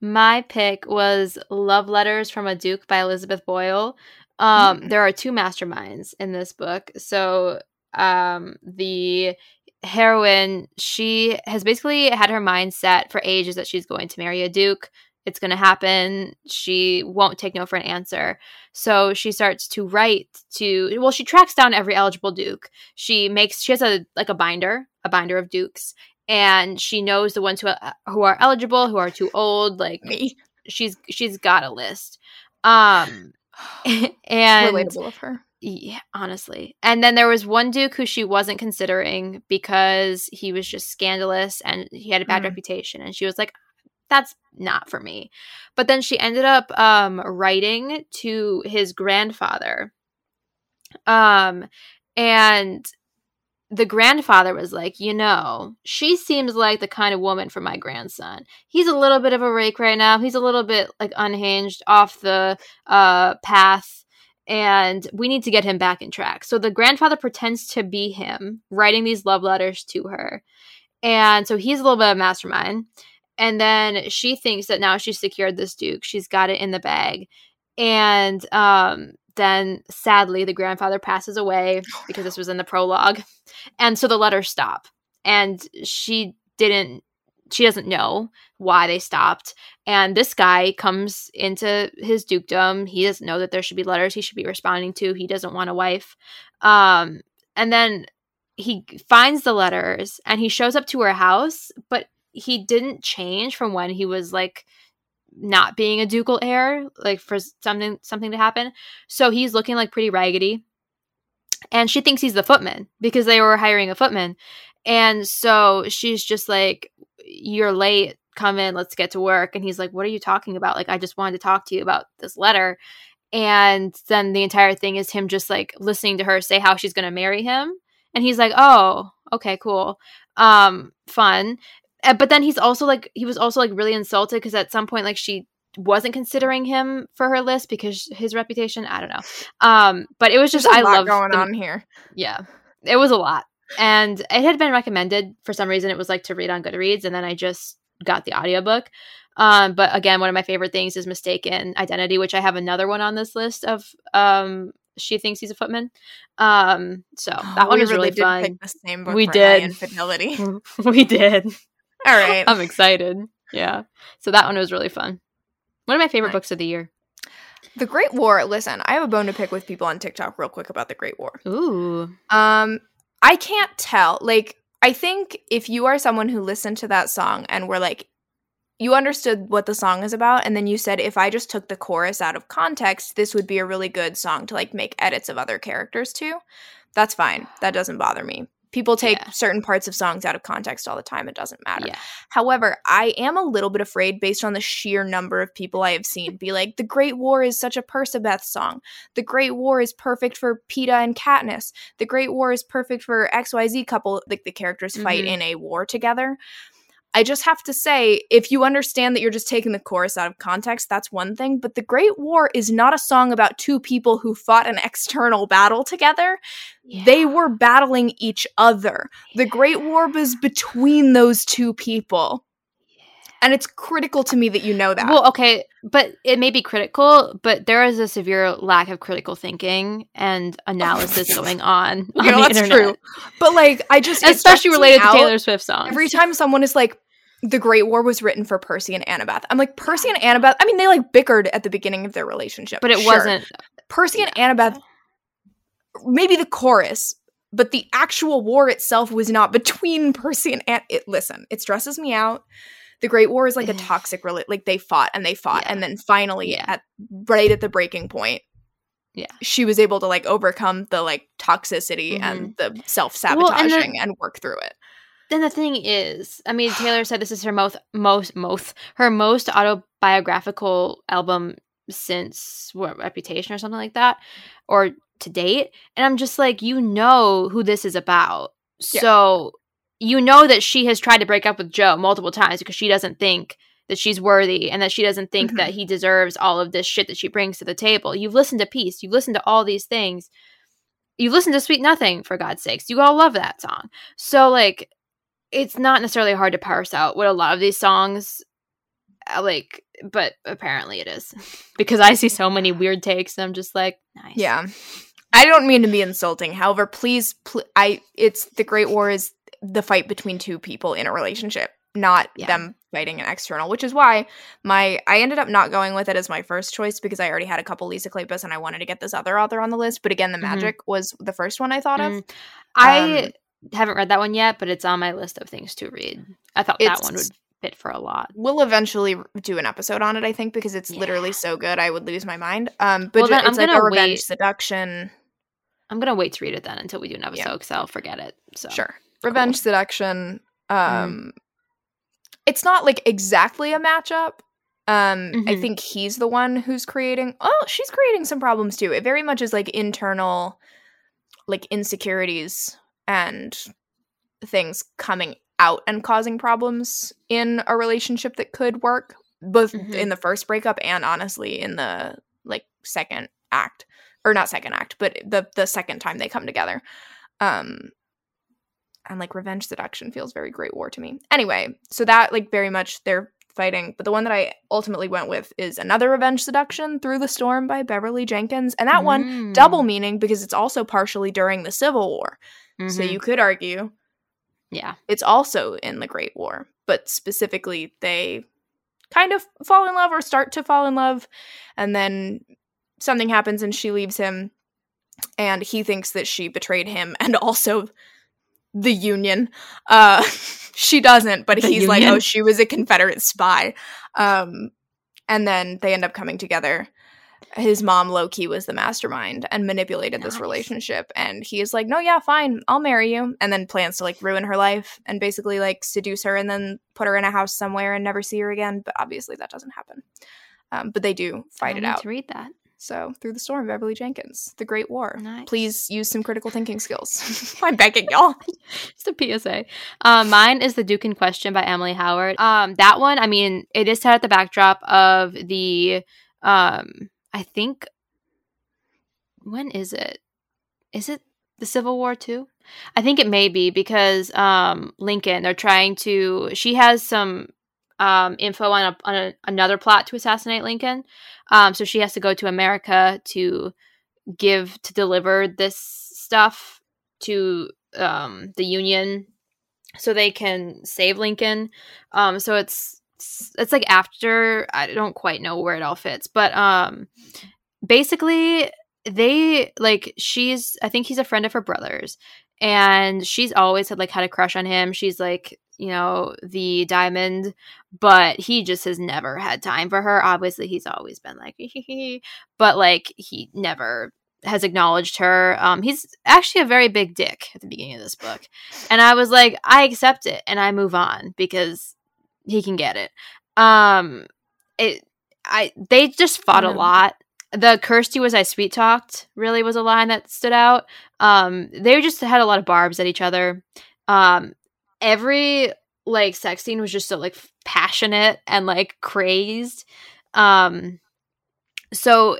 My pick was Love Letters from a Duke by Elizabeth Boyle. Um, Mm. There are two masterminds in this book. So um, the heroine, she has basically had her mind set for ages that she's going to marry a Duke. It's going to happen. She won't take no for an answer. So she starts to write to, well, she tracks down every eligible Duke. She makes, she has a, like a binder, a binder of Dukes. And she knows the ones who are, who are eligible, who are too old, like Me. she's she's got a list um and Relatable of her. yeah honestly and then there was one duke who she wasn't considering because he was just scandalous and he had a bad Mm. reputation and she was like that's not for me but then she ended up um writing to his grandfather um and the grandfather was like, you know, she seems like the kind of woman for my grandson. He's a little bit of a rake right now. He's a little bit like unhinged, off the uh, path, and we need to get him back in track. So the grandfather pretends to be him, writing these love letters to her, and so he's a little bit of a mastermind. And then she thinks that now she's secured this duke, she's got it in the bag, and um, then sadly the grandfather passes away because this was in the prologue. And so the letters stop. And she didn't she doesn't know why they stopped. And this guy comes into his dukedom. He doesn't know that there should be letters he should be responding to. He doesn't want a wife. Um and then he finds the letters and he shows up to her house but he didn't change from when he was like not being a ducal heir like for something something to happen. So he's looking like pretty raggedy. And she thinks he's the footman because they were hiring a footman. And so she's just like you're late. Come in. Let's get to work. And he's like what are you talking about? Like i just wanted to talk to you about this letter. And then the entire thing is him just like listening to her say how she's going to marry him. And he's like oh okay cool. Um fun but then he's also like he was also like really insulted because at some point like she wasn't considering him for her list because his reputation i don't know um but it was just i love going the- on here. yeah it was a lot and it had been recommended for some reason it was like to read on goodreads and then i just got the audiobook um but again one of my favorite things is mistaken identity which i have another one on this list of um she thinks he's a footman um so that one we was really did fun Pick the same book We did. Infidelity. we did All right. i'm excited yeah. So that one was really fun. One of my favorite Nice. books of the year. The Great War. Listen, I have a bone to pick with people on TikTok real quick about the Great War. Ooh. Um, I can't tell. Like, I think if you are someone who listened to that song and were like, you understood what the song is about, and then you said, if I just took the chorus out of context, this would be a really good song to like make edits of other characters to. That's fine. That doesn't bother me. People take Yeah. certain parts of songs out of context all the time. It doesn't matter. Yeah. However, I am a little bit afraid based on the sheer number of people I have seen be like, the Great War is such a Percabeth song. The Great War is perfect for Peeta and Katniss. The Great War is perfect for XYZ couple, like the characters fight Mhm. in a war together. I just have to say, if you understand that you're just taking the chorus out of context, that's one thing. But The Great War is not a song about two people who fought an external battle together. They were battling each other. The Great War was between those two people. And it's critical to me that you know that. Well, okay, but it may be critical, but there is a severe lack of critical thinking and analysis going on on the that's internet, true. but like, I just especially related to Taylor Swift songs. Every time someone is like, "The Great War was written for Percy and Annabeth," I'm like, Percy and Annabeth. I mean, they like bickered at the beginning of their relationship, but it sure. wasn't. Percy and Annabeth. Maybe the chorus, but the actual war itself was not between Percy and An- it. Listen, it stresses me out. The Great War is like a toxic rela- like they fought and they fought Yeah. and then finally Yeah. at right at the breaking point Yeah. she was able to like overcome the like toxicity mm-hmm. and the self-sabotaging and, work through it Then the thing is, I mean, Taylor said this is her most most most her most autobiographical album since what Reputation or something like that, or to date. And I'm just like, you know who this is about, Yeah. so you know that she has tried to break up with Joe multiple times because she doesn't think that she's worthy and that she doesn't think Mhm. that he deserves all of this shit that she brings to the table. You've listened to Peace, you've listened to all these things. You listened to Sweet Nothing for God's sakes. You all love that song. So like it's not necessarily hard to parse out what a lot of these songs uh, like but apparently it is because i see so many weird takes and i'm just like nice yeah i don't mean to be insulting however please pl- i it's the great war is the fight between two people in a relationship not Yeah. them fighting an external which is why my i ended up not going with it as my first choice because i already had a couple lisa kleypas and i wanted to get this other author on the list but again the Mhm. magic was the first one i thought of Mm. i Um, haven't read that one yet but it's on my list of things to read i thought that one would fit for a lot we'll eventually do an episode on it i think because it's literally so good i would lose my mind um but Well, ju- then I'm it's like a revenge wait. seduction i'm gonna wait to read it then until we do an episode because i'll forget it so Sure. Revenge seduction. Um it's not like exactly a matchup. Um I Mhm. think he's the one who's creating Oh, she's creating some problems too. It very much is like internal like insecurities and things coming out and causing problems in a relationship that could work both Mhm. in the first breakup and honestly in the like second act or not second act but the the second time they come together um and like revenge seduction feels very great war to me anyway so that like very much they're fighting but the one that i ultimately went with is another revenge seduction through the storm by beverly jenkins and that one Mm. double meaning because it's also partially during the civil war so Mhm. you could argue yeah it's also in the Great War, but specifically they kind of fall in love or start to fall in love, and then something happens and she leaves him, and he thinks that she betrayed him and also the Union. Uh, she doesn't, but The he's like, oh, she was a Confederate spy. Um, and then they end up coming together. His mom, Loki, was the mastermind and manipulated this relationship. And he is like, no, yeah, fine, I'll marry you. And then plans to like ruin her life and basically like seduce her and then put her in a house somewhere and never see her again. But obviously that doesn't happen. Um, but they do fight it out. to read that So, Through the Storm, Beverly Jenkins, The Great War. Nice. Please use some critical thinking skills. I'm begging y'all. Just a PSA. Um, mine is The Duke in Question by Emily Howard. Um, that one, I mean, it is set at the backdrop of the, um, I think, when is it? Is it the Civil War too? I think it may be because um, Lincoln, they're trying to, she has some um, info on, a, on a, another plot to assassinate Lincoln. Um, so she has to go to America to give, to deliver this stuff to um, the Union so they can save Lincoln. Um, so it's it's, like after I don't quite know where it all fits, but um basically they like she's I think he's a friend of her brother's and she's always had like had a crush on him. She's like, you know, the diamond, but he just has never had time for her. Obviously, he's always been like, but like he never has acknowledged her. Um, he's actually a very big dick at the beginning of this book, and I was like, I accept it and I move on because he can get it. Um, it, I they just fought a lot. The Kirsty was I sweet talked really was a line that stood out. Um, they just had a lot of barbs at each other. Um, every like sex scene was just so like passionate and like crazed. Um, so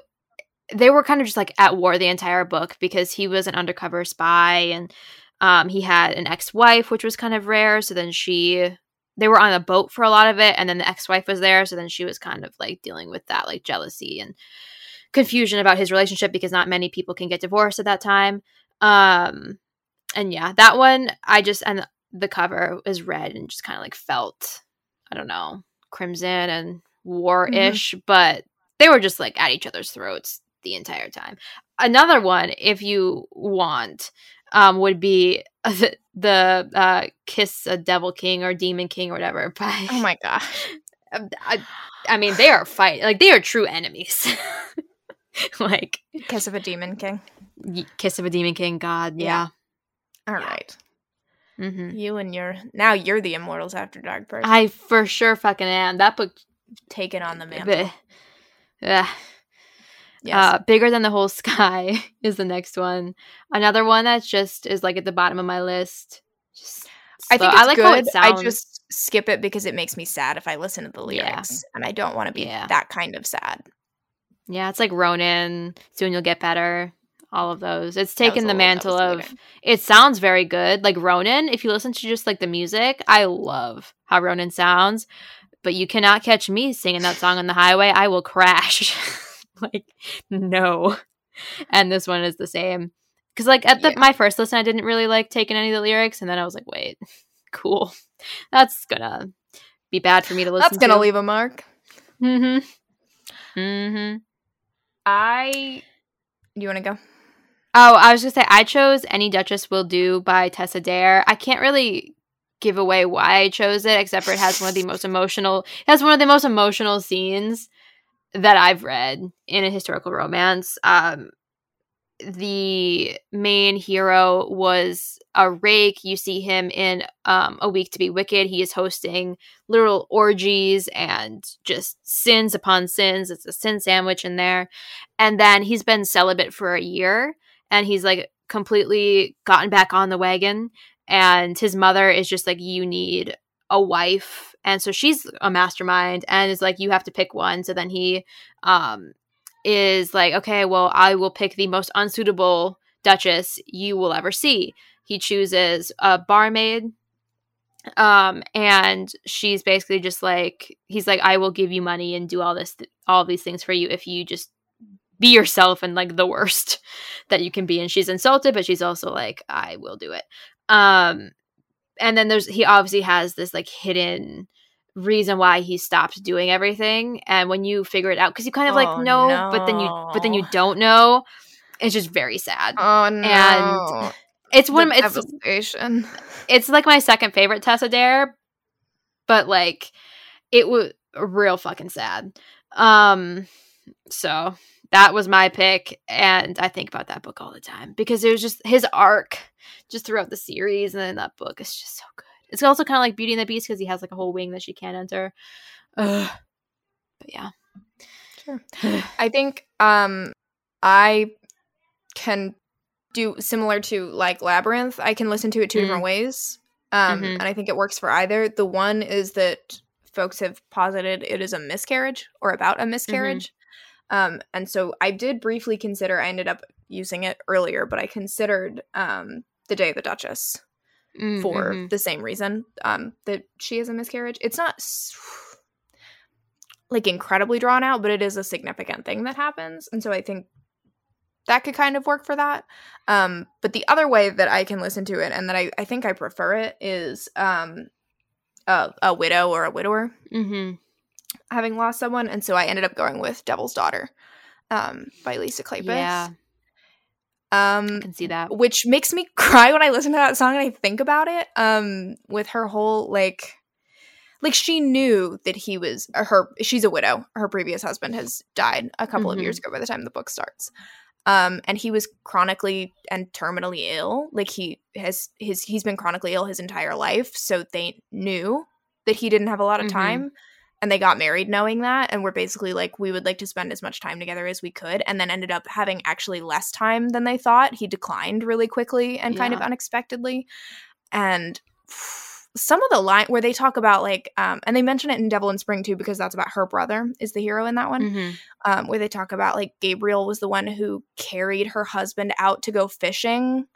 they were kind of just like at war the entire book because he was an undercover spy and um, he had an ex-wife which was kind of rare so then she they were on a boat for a lot of it and then the ex-wife was there so then she was kind of like dealing with that like jealousy and confusion about his relationship because not many people can get divorced at that time um and yeah that one i just and the cover is red and just kind of like felt i don't know crimson and war-ish mm-hmm. but they were just like at each other's throats the entire time. Another one, if you want, um, would be the, the uh, Kiss a Devil King or Demon King or whatever. By, oh my god! I, I mean, they are fight like they are true enemies. like Kiss of a Demon King. Kiss of a Demon King. God, yeah. yeah. All yeah. right. Mm-hmm. You and your now you're the Immortals After Dark person. I for sure fucking am. That book taken on the mantle. Yeah. Yes. Uh, bigger than the whole sky is the next one. Another one that's just is like at the bottom of my list. Just I think I like good. how it sounds. I just skip it because it makes me sad if I listen to the lyrics, yeah. and I don't want to be yeah. that kind of sad. Yeah, it's like Ronan. Soon you'll get better. All of those. It's taken the mantle of. It sounds very good, like Ronan. If you listen to just like the music, I love how Ronan sounds. But you cannot catch me singing that song on the highway. I will crash. like no. And this one is the same. Because like at the, yeah. my first listen i didn't really like taking any of the lyrics and then i was like wait cool. That's gonna be bad for me to listen to. that's gonna to. leave a mark. Mm-hmm. Mm-hmm. I do you want to go? Oh i was gonna say i chose any duchess will do by tessa dare. I can't really give away why i chose it except for it has one of the most emotional it has one of the most emotional scenes that I've read in a historical romance. Um, the main hero was a rake. You see him in um, A Week to Be Wicked. He is hosting literal orgies and just sins upon sins. It's a sin sandwich in there. And then he's been celibate for a year and he's like completely gotten back on the wagon. And his mother is just like, You need a wife and so she's a mastermind and is like you have to pick one. So then he um is like okay well i will pick the most unsuitable duchess you will ever see. He chooses a barmaid um and she's basically just like he's like i will give you money and do all this th- all these things for you if you just be yourself and like the worst that you can be. And she's insulted but she's also like i will do it. Um and then there's he obviously has this like hidden reason why he stopped doing everything and when you figure it out because you kind of like oh, know no. but then you but then you don't know it's just very sad. Oh no. and it's one the it's it's like my second favorite tessa dare but like it was real fucking sad. Um so that was my pick and i think about that book all the time because it was just his arc just throughout the series and then that book is just so good it's also kind of like beauty and the beast because he has like a whole wing that she can't enter Ugh. but yeah sure i think um i can do similar to like labyrinth i can listen to it 2 mm different ways um mm-hmm. and i think it works for either the one is that folks have posited it is a miscarriage or about a mm-hmm. miscarriage um, and so I did briefly consider, I ended up using it earlier, but I considered um, The Day of the Duchess mm, for mm-hmm. the same reason um, that she has a miscarriage. It's not like incredibly drawn out, but it is a significant thing that happens. And so I think that could kind of work for that. Um, but the other way that I can listen to it and that I, I think I prefer it is um, a, a widow or a widower Mm-hmm. Having lost someone, and so I ended up going with Devil's Daughter um, by Lisa Kleypas. Yeah, I Um, can see that. which makes me cry when I listen to that song and I think about it. Um, with her whole like, like she knew that he was her. She's a widow. Her previous husband has died a couple Mhm. of years ago by the time the book starts. Um, and he was chronically and terminally ill. Like he has his he's been chronically ill his entire life. So they knew that he didn't have a lot of Mhm. time. And they got married knowing that, and we're basically like, we would like to spend as much time together as we could, and then ended up having actually less time than they thought. He declined really quickly and kind of unexpectedly. And some of the line where they talk about like, um, and they mention it in Devil in Spring too, because that's about her brother is the hero in that one hmm um, where they talk about like Gabriel was the one who carried her husband out to go fishing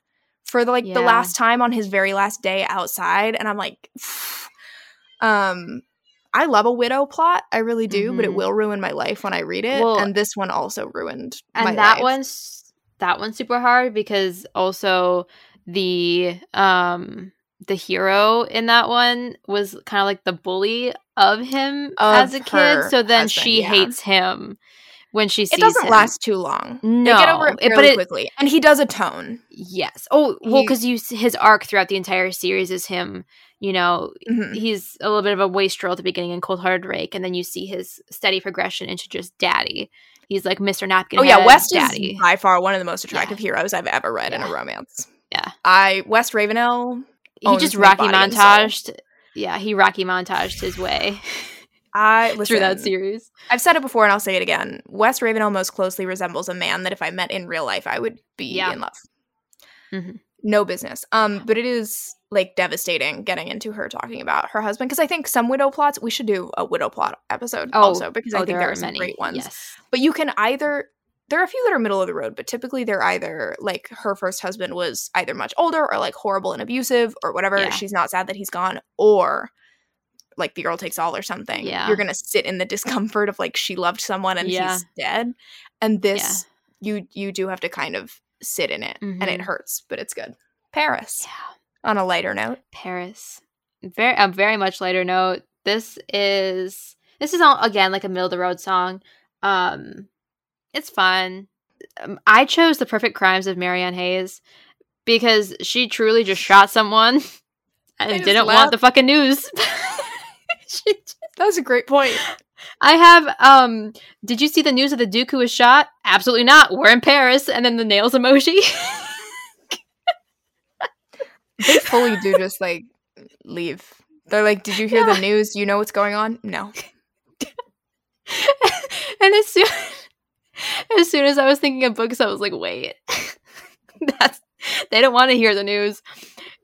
for the like the last time on his very last day outside, and I'm like, um, I love a widow plot, I really do, but it Mhm. will ruin my life when I read it, Well- and this one also ruined and my that life. one's that one's super hard because also the um the hero in that one was kind of like the bully of him as a kid so then husband, she yeah. hates him when she sees It doesn't him. last too long. no they get over it fairly but it quickly, and he does atone. yes oh well because you his arc throughout the entire series is him you know Mhm. he's a little bit of a wastrel at the beginning in cold hearted rake and then you see his steady progression into just daddy he's like mr napkin Oh yeah, West daddy is by far one of the most attractive heroes I've ever read in a romance. Yeah. I West Ravenel he just rocky montaged yeah he rocky montaged his way I listen, through that series I've said it before and I'll say it again. Wes Ravenel most closely resembles a man that if I met in real life, I would be Yeah. in love. Mhm. No business. Um, but it is like devastating getting into her talking about her husband because I think some widow plots we should do a widow plot episode also because I oh, think there, are, are some many great ones. yes But you can either there are a few that are middle of the road, but typically they're either like her first husband was either much older or like horrible and abusive or whatever. Yeah. She's not sad that he's gone, or like the girl takes all or something. Yeah. You're gonna sit in the discomfort of like she loved someone and Yeah. he's dead. And this you you do have to kind of sit in it and it Mhm. hurts, but it's good. Paris. yeah On a lighter note. Paris. Very a very much lighter note. This is this is all, again like a middle of the road song. Um it's fun. Um, I chose the perfect crimes of Marianne Hayes because she truly just shot someone and didn't want the fucking news. she That was a great point. I have um did you see the news of the Duke who was shot? Absolutely not. We're in Paris and then the nails emoji. They fully do just like leave. They're like, Did you hear Yeah. the news? Do you know what's going on? No. and as soon as soon as I was thinking of books, I was like, wait, that's they don't want to hear the news.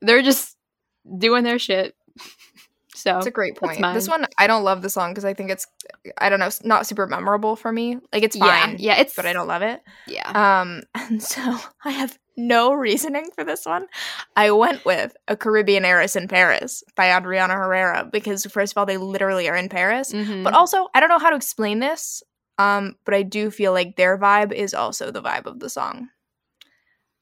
They're just doing their shit. So it's a great point. This one, I don't love the song because I think it's, I don't know, not super memorable for me. Like it's yeah, fine, yeah, it's but I don't love it. Yeah, Um, and so I have no reasoning for this one. I went with A Caribbean Heiress in Paris by Adriana Herrera because first of all, they literally are in Paris, Mhm. but also I don't know how to explain this. Um, but I do feel like their vibe is also the vibe of the song.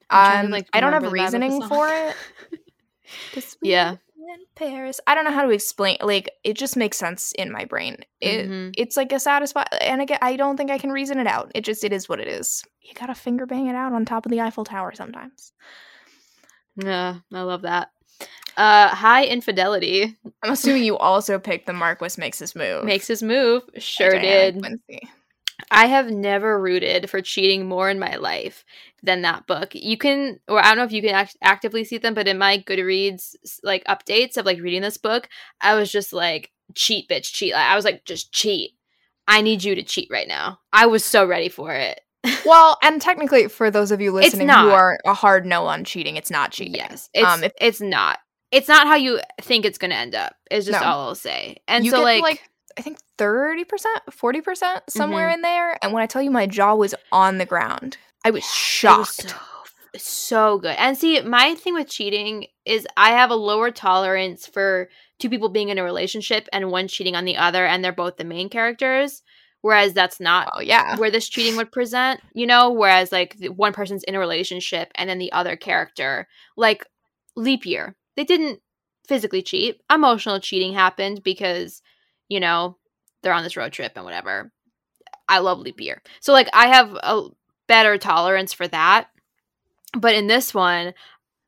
I'm to, Um, like, I don't have remember the vibe of the reasoning for it. Yeah. In Paris. I don't know how to explain. Like, it just makes sense in my brain. It Mhm. it's like a satisfy, and again, I don't think I can reason it out. It just it is what it is. You gotta finger bang it out on top of the Eiffel Tower sometimes. yeah, I love that. Uh, high infidelity I'm assuming you also picked the Marquis makes his move. makes his move. Sure did. Quincy. I have never rooted for cheating more in my life than that book. You can, or I don't know if you can act- actively see them, but in my Goodreads like updates of like reading this book, I was just like, cheat, bitch, cheat. Like, I was like, just cheat. I need you to cheat right now. I was so ready for it. Well, and technically, for those of you listening who are a hard no on cheating, it's not cheating. Yes, it's Um, if- it's not. It's not how you think it's gonna end up. Is just No. all I'll say. And you so get like, like I think thirty percent, forty percent, somewhere Mhm. in there. And when I tell you, my jaw was on the ground. I was It was shocked. so, so good. And see, my thing with cheating is I have a lower tolerance for two people being in a relationship and one cheating on the other, and they're both the main characters. Whereas that's not oh yeah, where this cheating would present, you know. Whereas like one person's in a relationship and then the other character, like leap year, they didn't physically cheat. Emotional cheating happened because, you know, they're on this road trip and whatever. I love leap year. So like I have a better tolerance for that. But in this one,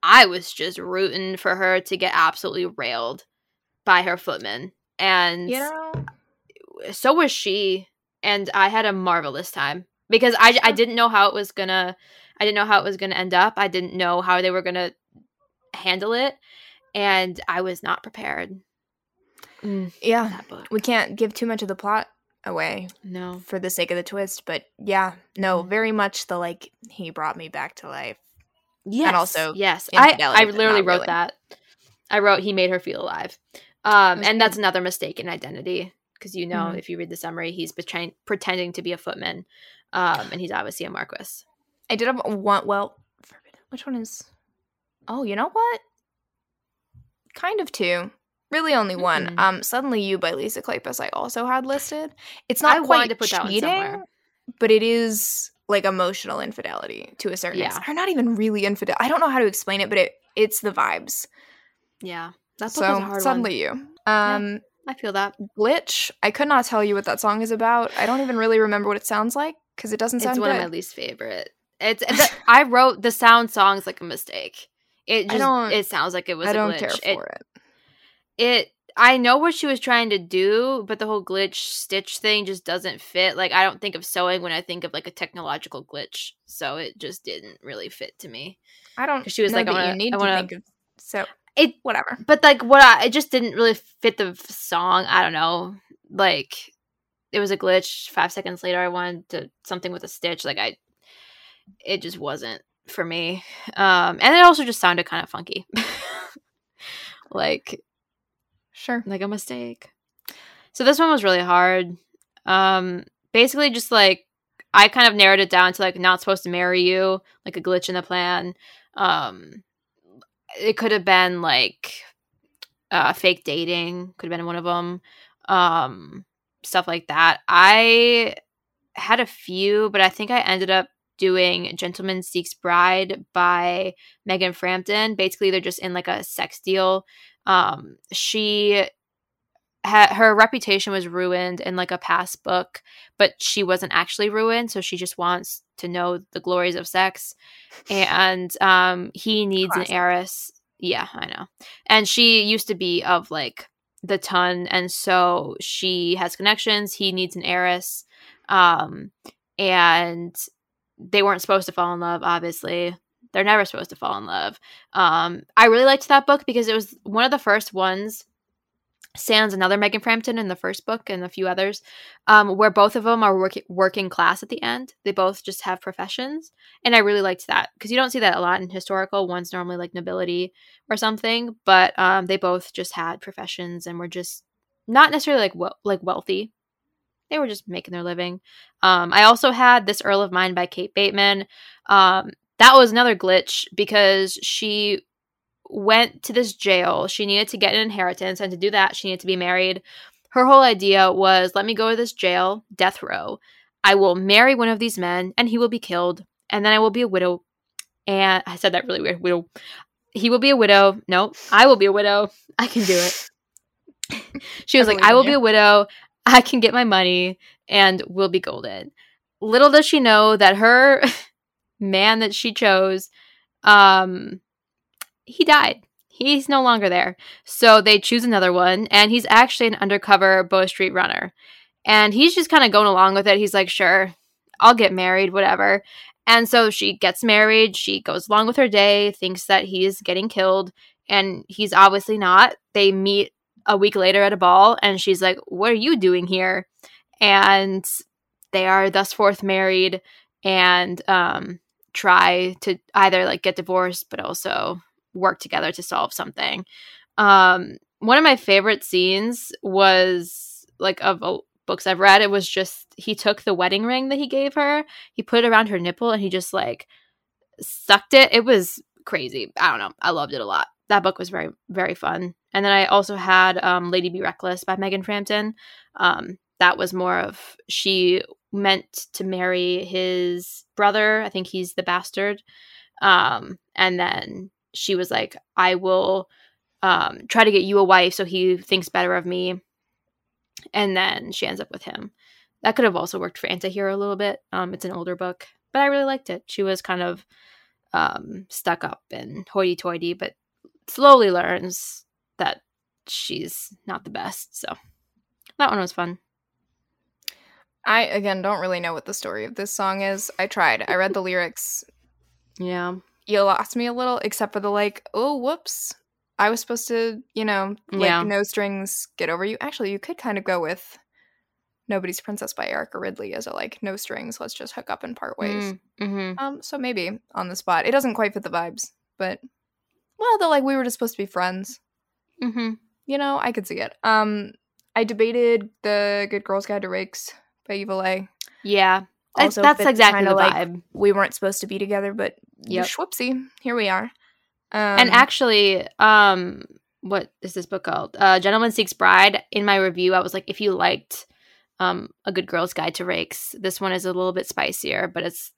I was just rooting for her to get absolutely railed by her footman. And You know, so was she. And I had a marvelous time because I, I didn't know how it was gonna I didn't know how it was gonna end up. I didn't know how they were gonna handle it. And I was not prepared. Mm, yeah, we can't give too much of the plot away No. for the sake of the twist, but yeah, no, Mm. very much the like he brought me back to life. Yes. And also yes. I, I literally wrote really. that. I wrote he made her feel alive. Um, and that's another mistake in identity because you know Mhm. if you read the summary, he's betray- pretending to be a footman, um, and he's obviously a Marquis. I did have one. Well, which one is? Oh, you know what? Kind of two. Really, only one. Mm-mm. Um, suddenly you by Lisa Kleypas. I also had listed. It's not I quite to put that one cheating, somewhere. but it is like emotional infidelity to a certain Yeah. extent, or not even really infidel. I don't know how to explain it, but it it's the vibes. Yeah, That's so was a hard suddenly one. you. Um, I feel that glitch. I could not tell you what that song is about. I don't even really remember what it sounds like because it doesn't sound it's one good. of my least favorite. It's the, I wrote the sound songs like a mistake. It just it sounds like it was. I a don't glitch. care It- for it. It I know what she was trying to do, but the whole glitch stitch thing just doesn't fit. Like I don't think of sewing when I think of like a technological glitch, so it just didn't really fit to me. I don't. she was like, I wanna- you need I to wanna- think of so It whatever. but like what I it just didn't really fit the song. I don't know. Like it was a glitch. 5 seconds later I wanted to something with a stitch like I it just wasn't for me. Um and it also just sounded kind of funky. like Sure. like a mistake. So this one was really hard. Um basically just like I kind of narrowed it down to like not supposed to marry you, like a glitch in the plan. Um it could have been like uh fake dating, could have been one of them. Um stuff like that. I had a few, but I think I ended up doing Gentleman Seeks Bride by Megan Frampton. Basically they're just in like a sex deal um she had her reputation was ruined in like a past book but she wasn't actually ruined so she just wants to know the glories of sex. And um he needs Classic. an heiress. Yeah i know. And she used to be of like the ton and so she has connections. He needs an heiress. Um and they weren't supposed to fall in love obviously they're never supposed to fall in love um, I really liked that book because it was one of the first ones. Sans another Megan Frampton in the first book and a few others, um, where both of them are working working class at the end. They both just have professions, and I really liked that because you don't see that a lot in historical. One's normally like nobility or something, but um, they both just had professions and were just not necessarily like we- like wealthy. They were just making their living. Um, I also had this Earl of Mine by Kate Bateman. Um, that was another glitch because she went to this jail. She needed to get an inheritance, and to do that, she needed to be married. Her whole idea was let me go to this jail, death row. I will marry one of these men, and he will be killed, and then I will be a widow. And I said that really weird. Widow. He will be a widow. No, I will be a widow. I can do it. she was I like, I will be a widow. I can get my money, and we'll be golden. Little does she know that her man that she chose um he died. He's no longer there. So they choose another one and he's actually an undercover bow street runner. And he's just kind of going along with it. He's like sure i'll get married whatever. And so she gets married. She goes along with her day thinks that he's getting killed and he's obviously not. They meet a week later at a ball and she's like what are you doing here? And they are thus forth married and um try to either like get divorced but also work together to solve something. Um one of my favorite scenes was like of books i've read it was just he took the wedding ring that he gave her he put it around her nipple and he just like sucked it. It was crazy. I don't know. I loved it a lot. That book was very very fun. And then i also had um, lady be reckless by megan frampton. Um, that was more of she meant to marry his brother i think he's the bastard um, and then she was like i will um, try to get you a wife so he thinks better of me. And then she ends up with him. That could have also worked for Antihero a little bit. Um, it's an older book, but I really liked it. She was kind of um, stuck up and hoity toity, but slowly learns that she's not the best. So that one was fun. I again don't really know what the story of this song is. I tried. I read the lyrics. Yeah. You lost me a little, except for the like, oh whoops. I was supposed to, you know, like Yeah. no strings, get over you. Actually, you could kind of go with Nobody's Princess by Erica Ridley as a like no strings, let's just hook up and part ways. hmm Um, so maybe on the spot. It doesn't quite fit the vibes, but well, they're like we were just supposed to be friends. hmm You know, I could see it. Um, I debated the Good Girls Guide to Rakes by Evil A. Yeah. That's, Also that's exactly the like we weren't supposed to be together, but Yep. whoopsie, here we are. Um, and actually, um, what is this book called? Uh, Gentleman Seeks Bride. In my review, I was like, if you liked um, A Good Girl's Guide to Rakes, this one is a little bit spicier, but it's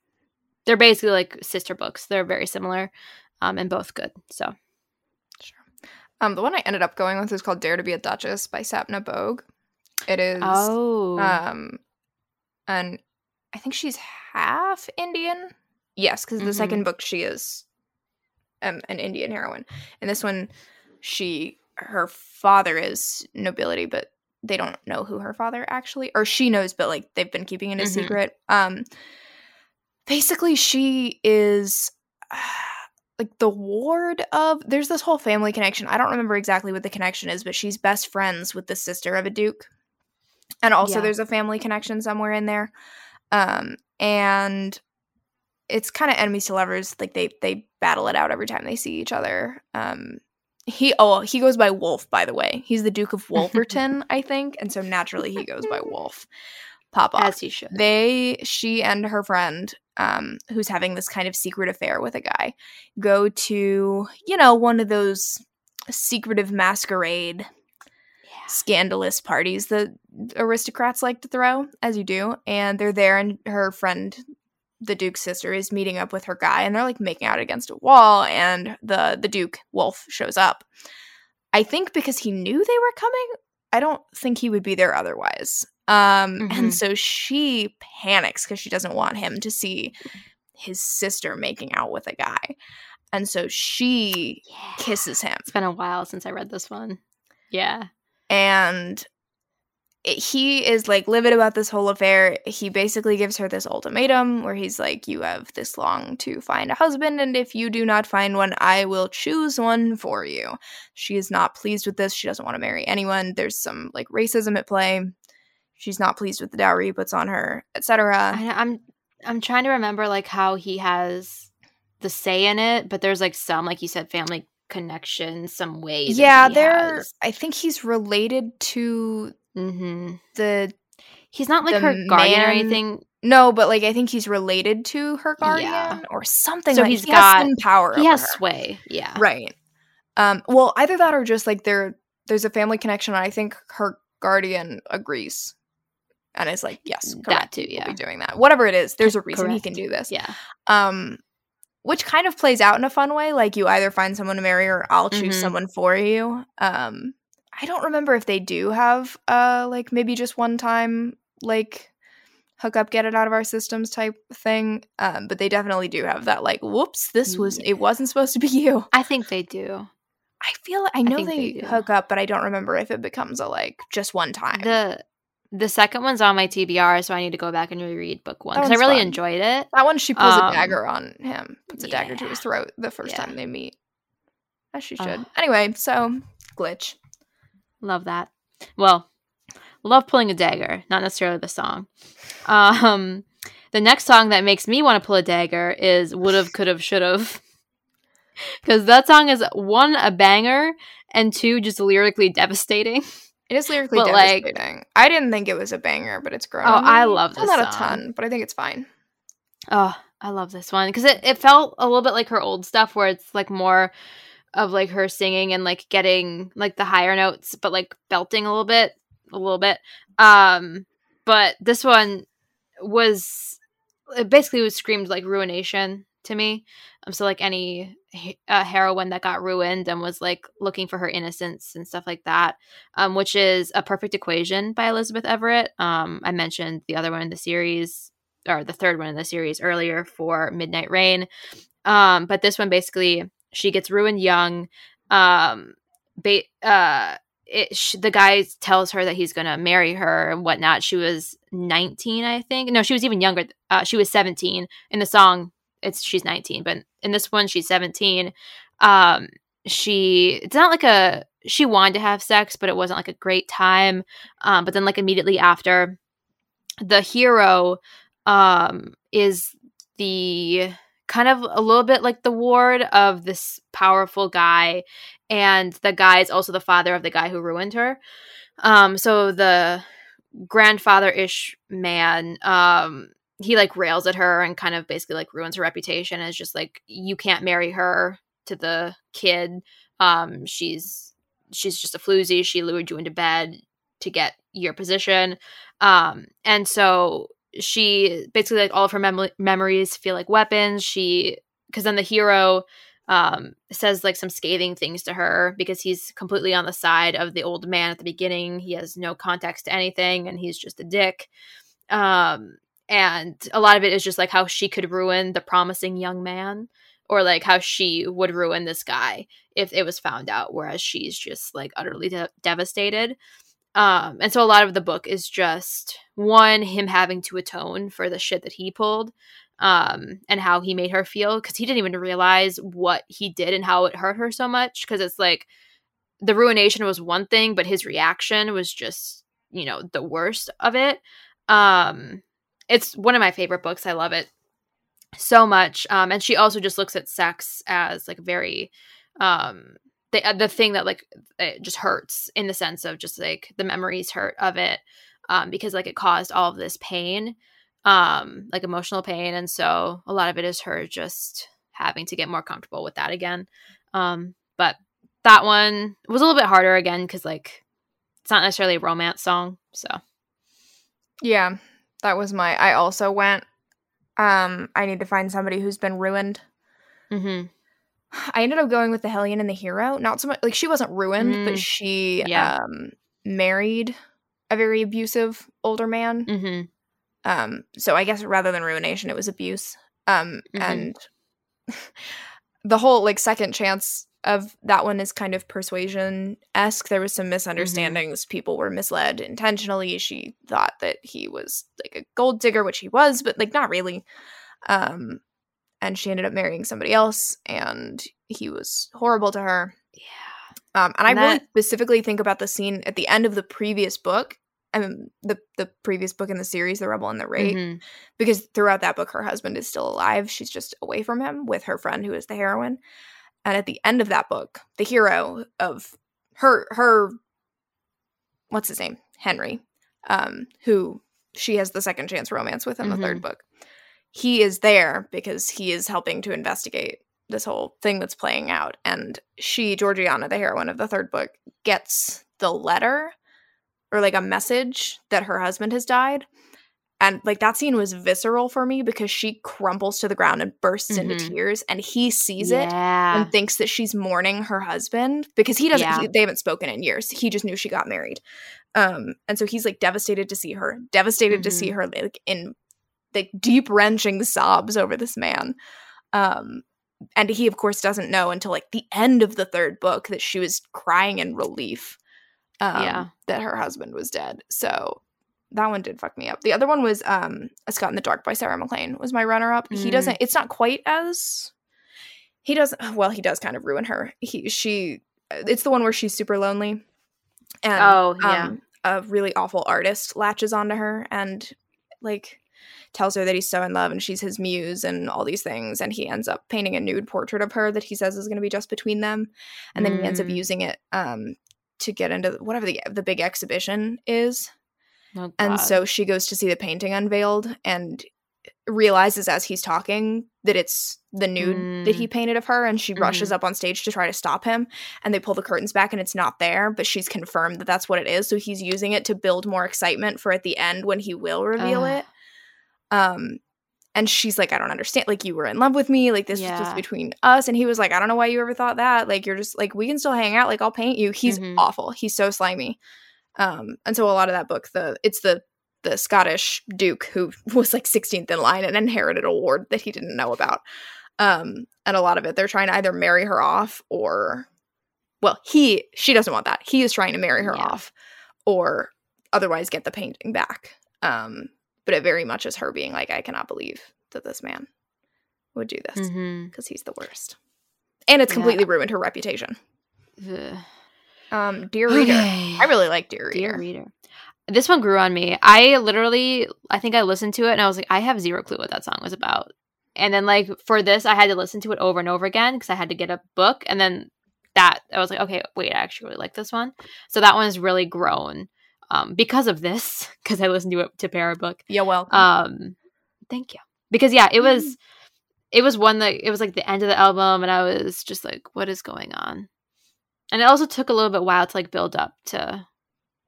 they're basically like sister books. They're very similar, um, and both good. So um, the one I ended up going with is called Dare to Be a Duchess by Sapna Bhog. It is oh, um, and I think she's half Indian. Yes, because the Mhm. second book she is um, an Indian heroine, and this one she her father is nobility, but they don't know who her father actually, or she knows, but like they've been keeping it a Mhm. secret. Um, basically, she is. Like the ward of there's this whole family connection. I don't remember exactly what the connection is, but she's best friends with the sister of a duke. And also Yeah. there's a family connection somewhere in there. Um and it's kind of enemies to lovers like they they battle it out every time they see each other. Um he oh he goes by Wolf by the way. He's the Duke of Wolverton, I think, and so naturally he goes by Wolf. Pop off as he should. they she and her friend um who's having this kind of secret affair with a guy go to you know one of those secretive masquerade. Scandalous parties that aristocrats like to throw as you do and they're there and her friend the duke's sister is meeting up with her guy and they're like making out against a wall and the the duke wolf shows up i think because he knew they were coming i don't think he would be there otherwise um Mhm. and so she panics because she doesn't want him to see his sister making out with a guy and so she Yeah. kisses him It's been a while since I read this one. Yeah. And he is like livid about this whole affair. He basically gives her this ultimatum where he's like, You have this long to find a husband, and if you do not find one, I will choose one for you. She is not pleased with this. She doesn't want to marry anyone. There's some like racism at play. She's not pleased with the dowry he puts on her, etc. I'm I'm trying to remember like how he has the say in it, but there's like some like you said family connection, some ways. Yeah, there. I think he's related to Mm-hmm. the He's not like her guardian or anything. no, but like I think he's related to her guardian Yeah. or something. So like, he's he has got- some power. He over has her. sway. Yeah. Right. Um, well, either that or just like there there's a family connection and I think her guardian agrees. And is like, yes, That correct. too, we'll yeah. be doing that. Whatever it is, there's a reason he can do this. Yeah. Um which kind of plays out in a fun way. Like you either find someone to marry or I'll choose Mhm. someone for you. Um I don't remember if they do have uh like maybe just one time like hook up get it out of our systems type thing um but they definitely do have that like whoops this was it wasn't supposed to be you I think they do. I feel I know think they, they hook up, but I don't remember if it becomes a like just one time. The the second one's on my TBR, so I need to go back and reread book one because I really fun. enjoyed it. that one, she pulls um, a dagger on him, puts a dagger to his throat the first Yeah. time they meet, as she should. Ugh. Anyway, so glitch. Love that. Well, love pulling a dagger, not necessarily the song. Um, the next song that makes me want to pull a dagger is "Would've, Could've, Should've," because that song is one a banger and two just lyrically devastating. It is lyrically But, like- devastating. I didn't think it was a banger, but it's grown. Oh, I love Well, this Not a ton, but I think it's fine. Oh, I love this one because it, it felt a little bit like her old stuff where it's like more of like her singing and like getting like the higher notes, but like belting a little bit, a little bit. Um, but this one was it basically was screamed like ruination to me. Um, so like any uh, heroine that got ruined and was like looking for her innocence and stuff like that, um, which is a perfect equation by Elizabeth Everett. Um, I mentioned the other one in the series or the third one in the series earlier for Midnight Rain. Um, but this one basically she gets ruined young. Um, ba- uh, it, sh- the guy tells her that he's gonna marry her and whatnot. She was 19, I think. No, she was even younger. Uh, she was 17 in the song. It's she's 19, but in this one she's 17. Um, she it's not like a she wanted to have sex, but it wasn't like a great time. Um, but then like immediately after, the hero um is the kind of a little bit like the ward of this powerful guy and the guy is also the father of the guy who ruined her um so the grandfather-ish man um he like rails at her and kind of basically like ruins her reputation as just like you can't marry her to the kid. Um she's she's just a floozy. She lured you into bed to get your position. Um and so she basically like all of her mem- memories feel like weapons. She because then the hero um, says like some scathing things to her because he's completely on the side of the old man at the beginning. He has no context to anything and he's just a dick. Um, and a lot of it is just like how she could ruin the promising young man or like how she would ruin this guy if it was found out whereas she's just like utterly de- devastated um, and so a lot of the book is just one, him having to atone for the shit that he pulled, um, and how he made her feel because he didn't even realize what he did and how it hurt her so much. Because it's like the ruination was one thing, but his reaction was just, you know, the worst of it. Um, it's one of my favorite books. I love it so much. Um, and she also just looks at sex as like very um the uh, the thing that like it just hurts in the sense of just like the memories hurt of it um because like it caused all of this pain um like emotional pain and so a lot of it is her just having to get more comfortable with that again um but that one was a little bit harder again because like it's not necessarily a romance song so Yeah, that was my. I also went. Um, I need to find somebody who's been ruined. mm-hmm. I ended up going with the Hellion and the hero. Not so much like she wasn't ruined, Mm, but she yeah. um married a very abusive older man. Mm-hmm. Um, so I guess rather than ruination, it was abuse. Um, Mhm. and the whole like second chance of that one is kind of persuasion esque. There was some misunderstandings. People were misled intentionally. She thought that he was like a gold digger, which he was, but like not really. Um, and she ended up marrying somebody else, and he was horrible to her. yeah Um, and I And really specifically think about the scene at the end of the previous book. I mean, the the previous book in the series, The Rebel and the Rake, Mhm. because throughout that book, her husband is still alive. She's just away from him with her friend who is the heroine. And at the end of that book, the hero of her her what's his name Henry, um, who she has the second chance romance with in the third book. He is there because he is helping to investigate this whole thing that's playing out. And she, Georgiana, the heroine of the third book, gets the letter or like a message that her husband has died. And like that scene was visceral for me because she crumples to the ground and bursts into Mhm. tears, and he sees it and thinks that she's mourning her husband because he doesn't Yeah. he- they haven't spoken in years he just knew she got married um and so he's like devastated to see her devastated to Mm-hmm. see her like in like deep wrenching sobs over this man um and he of course doesn't know until like the end of the third book that she was crying in relief um Yeah. that her husband was dead so that one did fuck me up. The other one was um A Scot in the Dark by Sarah MacLean was my runner up. He Mm. doesn't it's not quite as he doesn't well, he does kind of ruin her. He she it's the one where she's super lonely. And oh yeah um, a really awful artist latches onto her and like tells her that he's so in love and she's his muse and all these things and he ends up painting a nude portrait of her that he says is going to be just between them and then he ends up Mm. using it um to get into whatever the the big exhibition is Oh, and so she goes to see the painting unveiled and realizes as he's talking that it's the nude that he painted of her and she rushes up on stage to try to stop him and they pull the curtains back and it's not there but she's confirmed that that's what it is so he's using it to build more excitement for at the end when he will reveal Ugh. it um and she's like, I don't understand. Like, you were in love with me. Like, this was just between us. And he was like, I don't know why you ever thought that. Like, you're just like, we can still hang out. Like, I'll paint you. He's Mhm. awful. He's so slimy. Um, and so a lot of that book, the it's the the Scottish Duke who was like 16th in line and inherited a ward that he didn't know about. Um, and a lot of it, they're trying to either marry her off or, well, he she doesn't want that. He is trying to marry her Yeah. off, or otherwise get the painting back. Um, but it very much is her being like, I cannot believe that this man would do this because he's the worst, and it's Yeah. completely ruined her reputation. Ugh. Um, dear reader, Okay. I really like dear reader. Dear reader. This one grew on me. I literally, I think I listened to it and I was like, I have zero clue what that song was about. And then, like, for this, I had to listen to it over and over again because I had to get a book. And then that, I was like, okay, wait, I actually really like this one. So that one has really grown um, because of this, because I listened to it to pair a book. Yeah, welcome. Um, thank you. Because, yeah, it was, it was one that, it was like the end of the album and I was just like, what is going on? And it also took a little bit while to like build up to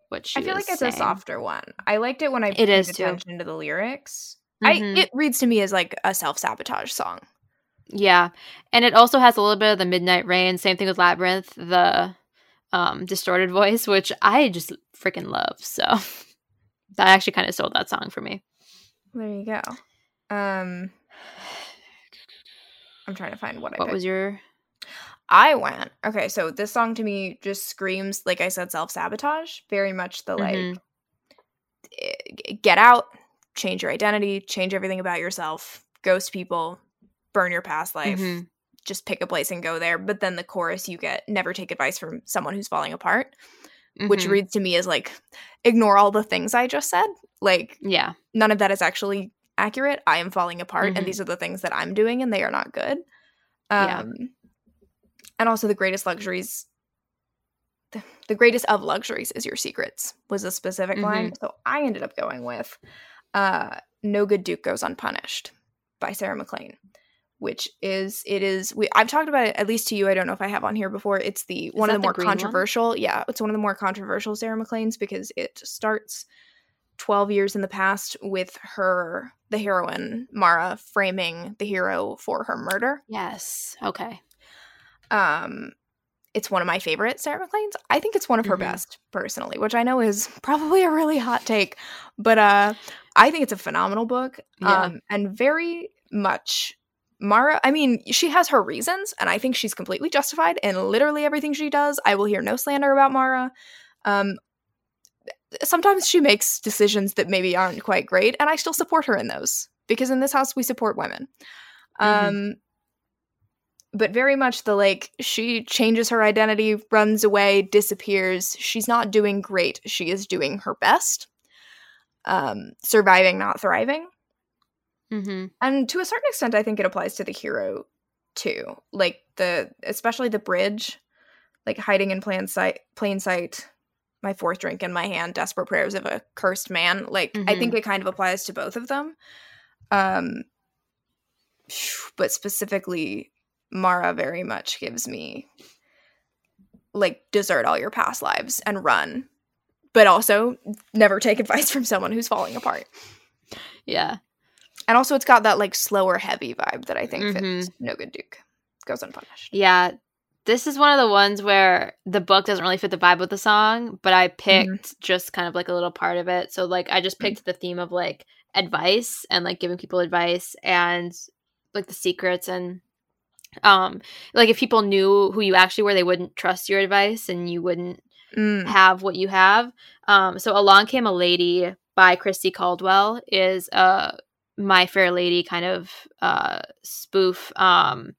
what she I feel like it's saying. a softer one. I liked it when I It paid is, too. attention to the lyrics. Mhm. I it reads to me as like a self sabotage song. Yeah. And it also has a little bit of the Midnight Rain. Same thing with Labyrinth, the um, distorted voice, which I just freaking love. So that actually kind of sold that song for me. There you go. Um, I'm trying to find what I What was your. I went okay. So this song to me just screams, like I said, self sabotage. Very much the like, Mhm. eh, get out, change your identity, change everything about yourself, ghost people, burn your past life. Mhm. Just pick a place and go there. But then the chorus, you get never take advice from someone who's falling apart. which Mhm. reads to me as like ignore all the things I just said. Like Yeah. none of that is actually accurate. I am falling apart and these are the things that I'm doing and they are not good. Yeah. And also the greatest luxuries the, the greatest of luxuries is your secrets was a specific line. Mm-hmm. So I ended up going with uh No Good Duke Goes Unpunished by Sarah MacLean. Which is it is we I've talked about it at least to you. I don't know if I have on here before. It's the one of the the more green one? controversial. Yeah, it's one of the more controversial Sarah MacLean's because it starts 12 years in the past with her the heroine Mara framing the hero for her murder. Yes. Okay. Um it's one of my favorite Sarah MacLean's. I think it's one of her Mhm. best personally, which I know is probably a really hot take, but uh I think it's a phenomenal book. Yeah. Um and very much Mara, I mean, she has her reasons, and I think she's completely justified in literally everything she does. I will hear no slander about Mara. Um, sometimes she makes decisions that maybe aren't quite great, and I still support her in those because in this house we support women. Mhm. Um, but very much the like she changes her identity, runs away, disappears. She's not doing great. She is doing her best. Um, surviving, not thriving Mm-hmm. and to a certain extent i think it applies to the hero too like the especially the bridge like hiding in plain sight plain sight my fourth drink in my hand desperate prayers of a cursed man like i think it kind of applies to both of them um but specifically mara very much gives me like desert all your past lives and run but also never take advice from someone who's falling apart Yeah. and also, it's got that like slower, heavy vibe that I think Mm-hmm. fits No Good Duke. Goes unpunished. Yeah. This is one of the ones where the book doesn't really fit the vibe with the song, but I picked just kind of like a little part of it. So like I just picked the theme of like advice and like giving people advice and like the secrets and um like if people knew who you actually were, they wouldn't trust your advice and you wouldn't Mm. have what you have. Um, so along came a lady by Christi Caldwell is a My Fair Lady kind of uh, spoof. Um,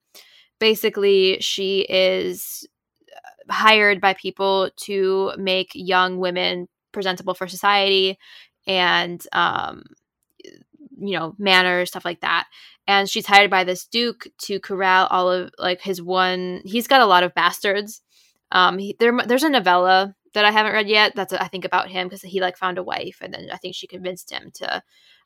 basically, she is hired by people to make young women presentable for society and um, you know manners stuff like that. And she's hired by this duke to corral all of like his one he's got a lot of bastards. Um he, there, there's a novella that i haven't read yet that's i think about him because he like found a wife and then i think she convinced him to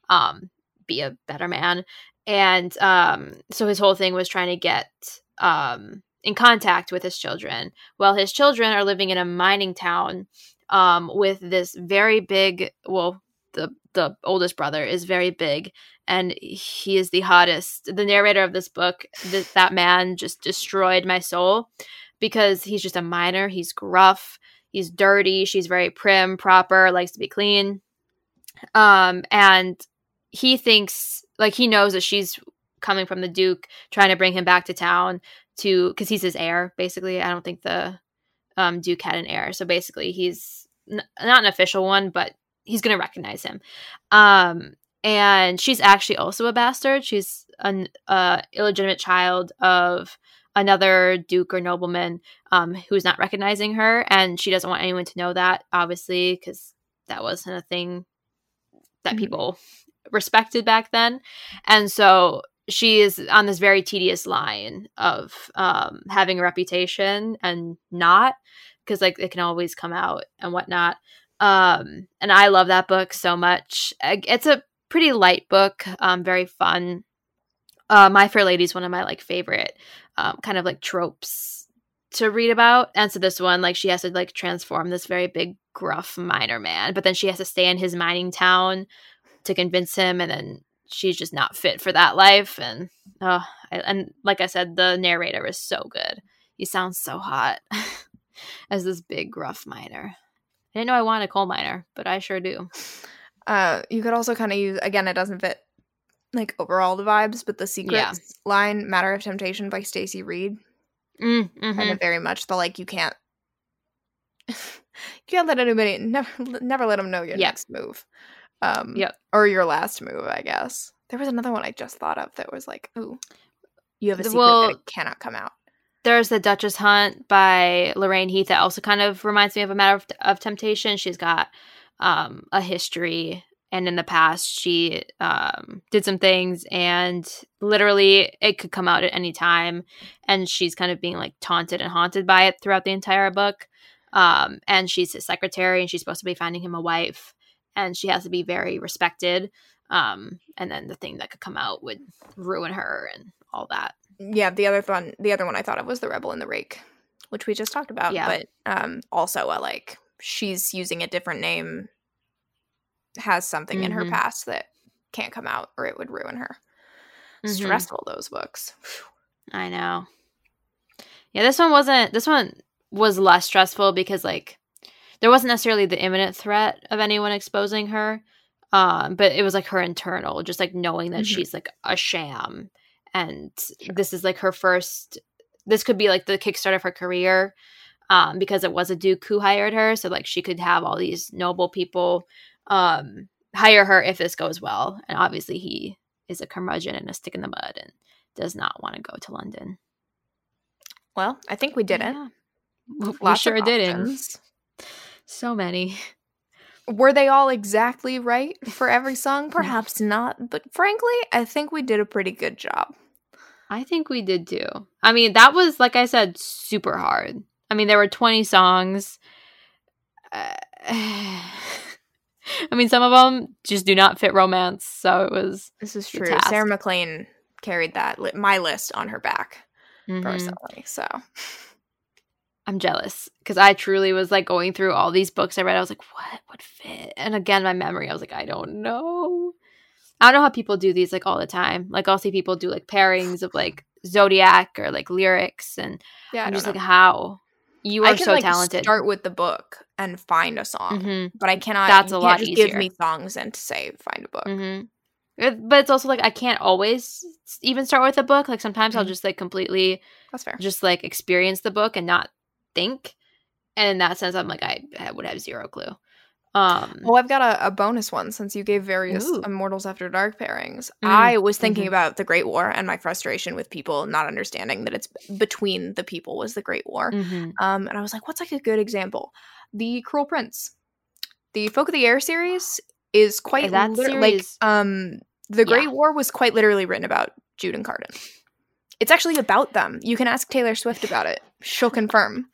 um be a better man. And um so his whole thing was trying to get um in contact with his children. Well his children are living in a mining town um with this very big well the the oldest brother is very big and he is the hottest. The narrator of this book, th- that man just destroyed my soul because he's just a miner. He's gruff, he's dirty, she's very prim, proper, likes to be clean. Um, and he thinks like he knows that she's coming from the Duke, trying to bring him back to town to because he's his heir. Basically, I don't think the um, Duke had an heir, so basically he's n- not an official one, but he's gonna recognize him. Um, and she's actually also a bastard. She's an uh, illegitimate child of another duke or nobleman um, who's not recognizing her, and she doesn't want anyone to know that, obviously, because that wasn't a thing that Mhm. people respected back then. And so she is on this very tedious line of um, having a reputation and not, because like it can always come out and whatnot. Um, and I love that book so much. It's a pretty light book, um, very fun. Uh, My Fair Lady is one of my like favorite um, kind of like tropes to read about. And so this one, like she has to like transform this very big, gruff miner man, but then she has to stay in his mining town to convince him, and then she's just not fit for that life. And oh, I, and like I said, the narrator is so good. He sounds so hot as this big, gruff miner. I didn't know I wanted a coal miner, but I sure do. Uh, you could also kind of use again. It doesn't fit like overall the vibes, but the secrets line "Matter of Temptation" by Stacy Reid Mm, mhm. kind of very much the like you can't you can't let anybody never never let them know your Yeah. next move, um, Yep. or your last move. I guess there was another one I just thought of that was like, ooh, you have a secret well, that cannot come out. There's the Duchess Hunt by Lorraine Heath that also kind of reminds me of a matter of, of temptation. She's got um, a history, and in the past, she um, did some things, and literally it could come out at any time. And she's kind of being like taunted and haunted by it throughout the entire book. Um, and she's his secretary, and she's supposed to be finding him a wife, and she has to be very respected. Um, and then the thing that could come out would ruin her and all that. Yeah, the other one, the other one I thought of was the Rebel in the Rake, which we just talked about. Yeah. But um, also, a like she's using a different name, has something in her Mhm. past that can't come out, or it would ruin her. Mhm. Stressful those books. I know. Yeah, this one wasn't. This one was less stressful because like there wasn't necessarily the imminent threat of anyone exposing her, um, but it was like her internal, just like knowing that Mhm. she's like a sham, and this is like her first. This could be like the kickstart of her career, um, because it was a duke who hired her, so like she could have all these noble people, um, hire her if this goes well, and obviously he is a curmudgeon and a stick in the mud and does not want to go to London. Well, I think we did it. Yeah. We Lots sure didn't. So many. Were they all exactly right for every song? Perhaps not, but frankly, I think we did a pretty good job. I think we did too. I mean, that was like I said, super hard. I mean, there were twenty songs. Uh, I mean, some of them just do not fit romance, so it was This is true. Sarah MacLean carried that li- my list on her back mhm. personally. So I'm jealous because I truly was like going through all these books I read. I was like, what would fit? And again, my memory, I was like, I don't know. I don't know how people do these like all the time. Like I'll see people do like pairings of like zodiac or like lyrics, and yeah, I'm just know. like, how you are can so like talented. start with the book and find a song, Mhm, but I cannot. That's a lot just Give me songs and say find a book. mhm. It- but it's also like I can't always even start with a book. Like sometimes I'll Mhm. just like completely That's fair. just like experience the book and not think. And in that sense, I'm like I, I would have zero clue. Um, Well, I've got a, a bonus one since you gave various Ooh. Immortals After Dark pairings. Mm, I was thinking mhm. about the Great War and my frustration with people not understanding that it's between the people was the Great War. mhm. Um, and I was like, what's like a good example? The Cruel Prince. The Folk of the Air series is quite that lit- like series- um the Great Yeah. War was quite literally written about Jude and Cardan. It's actually about them. You can ask Taylor Swift about it. She'll confirm.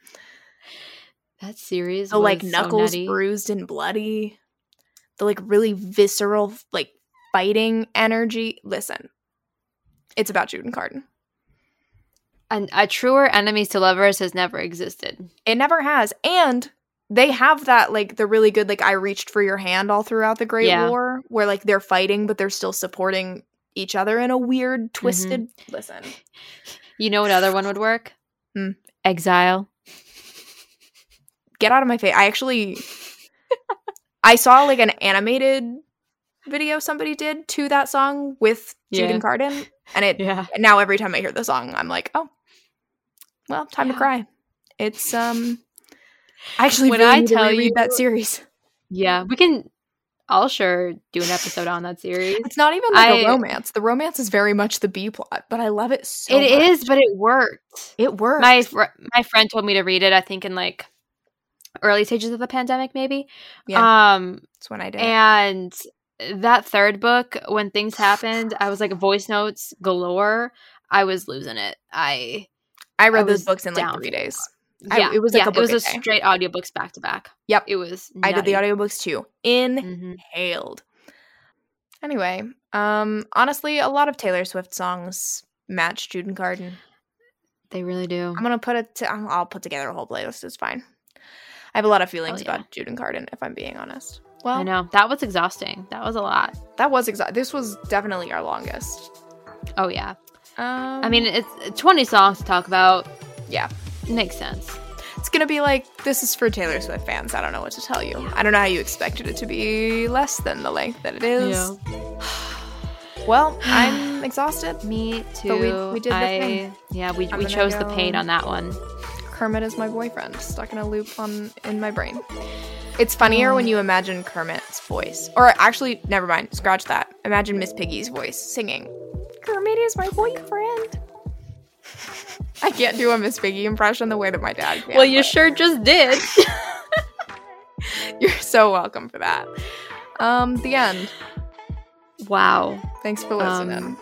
That series, The like so knuckles nutty. bruised and bloody. The like really visceral like fighting energy. Listen. It's about Jude and Cardan. and a truer enemies to lovers has never existed. It never has. And they have that like the really good like I reached for your hand all throughout the Great Yeah. War, where like they're fighting but they're still supporting each other in a weird, twisted. Listen, You know what other one would work? Hmm. Exile. Get out of my face. I actually, I saw like an animated video somebody did to that song with Jude Yeah. and Cardan, and it Yeah. now every time I hear the song, I'm like, oh, well, time to cry. It's um, I actually When really I tell you- that series. Yeah. We can I'll sure do an episode on that series. It's not even like a I- romance. The romance is very much the B plot, but I love it so. It is, much. but it worked. It worked. My fr- my friend told me to read it. I think in like early stages of the pandemic, maybe. yeah, Um, that's when I did. and that third book, when things happened, I was like voice notes galore. I was losing it. I I I read those books in like three days. I- yeah, it was like yeah, a it was a a straight audiobooks back to back. Yep. It was. I did the audiobooks too. Mhm. Inhaled. Anyway, um, honestly, a lot of Taylor Swift songs match Jude and Cardan. They really do. I'm gonna put it. To, I'll I'll put together a whole playlist. It's fine. I have a lot of feelings yeah. about Jude and Cardan, if I'm being honest. Well, I know that was exhausting. That was a lot. that was exact. This was definitely our longest. Oh yeah. Um, I mean, it's 20 songs to talk about. yeah, Makes sense. it's gonna be like this is for Taylor Swift fans. I don't know what to tell you. I don't know how you expected it to be less than the length that it is. Well, I'm exhausted. Me too. But we- we did the I, thing. Yeah, we, I'm we chose the pain on that one. Kermit is my boyfriend, stuck in a loop on in my brain. It's funnier when you imagine Kermit's voice. Or actually, never mind, scratch that. Imagine Miss Piggy's voice singing. Kermit is my boyfriend. I can't do a Miss Piggy impression the way that my dad can. well, you but sure just did. you're so welcome for that. Um, the end. wow. Thanks for listening.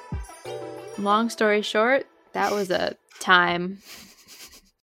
Um, long story short, that was a time.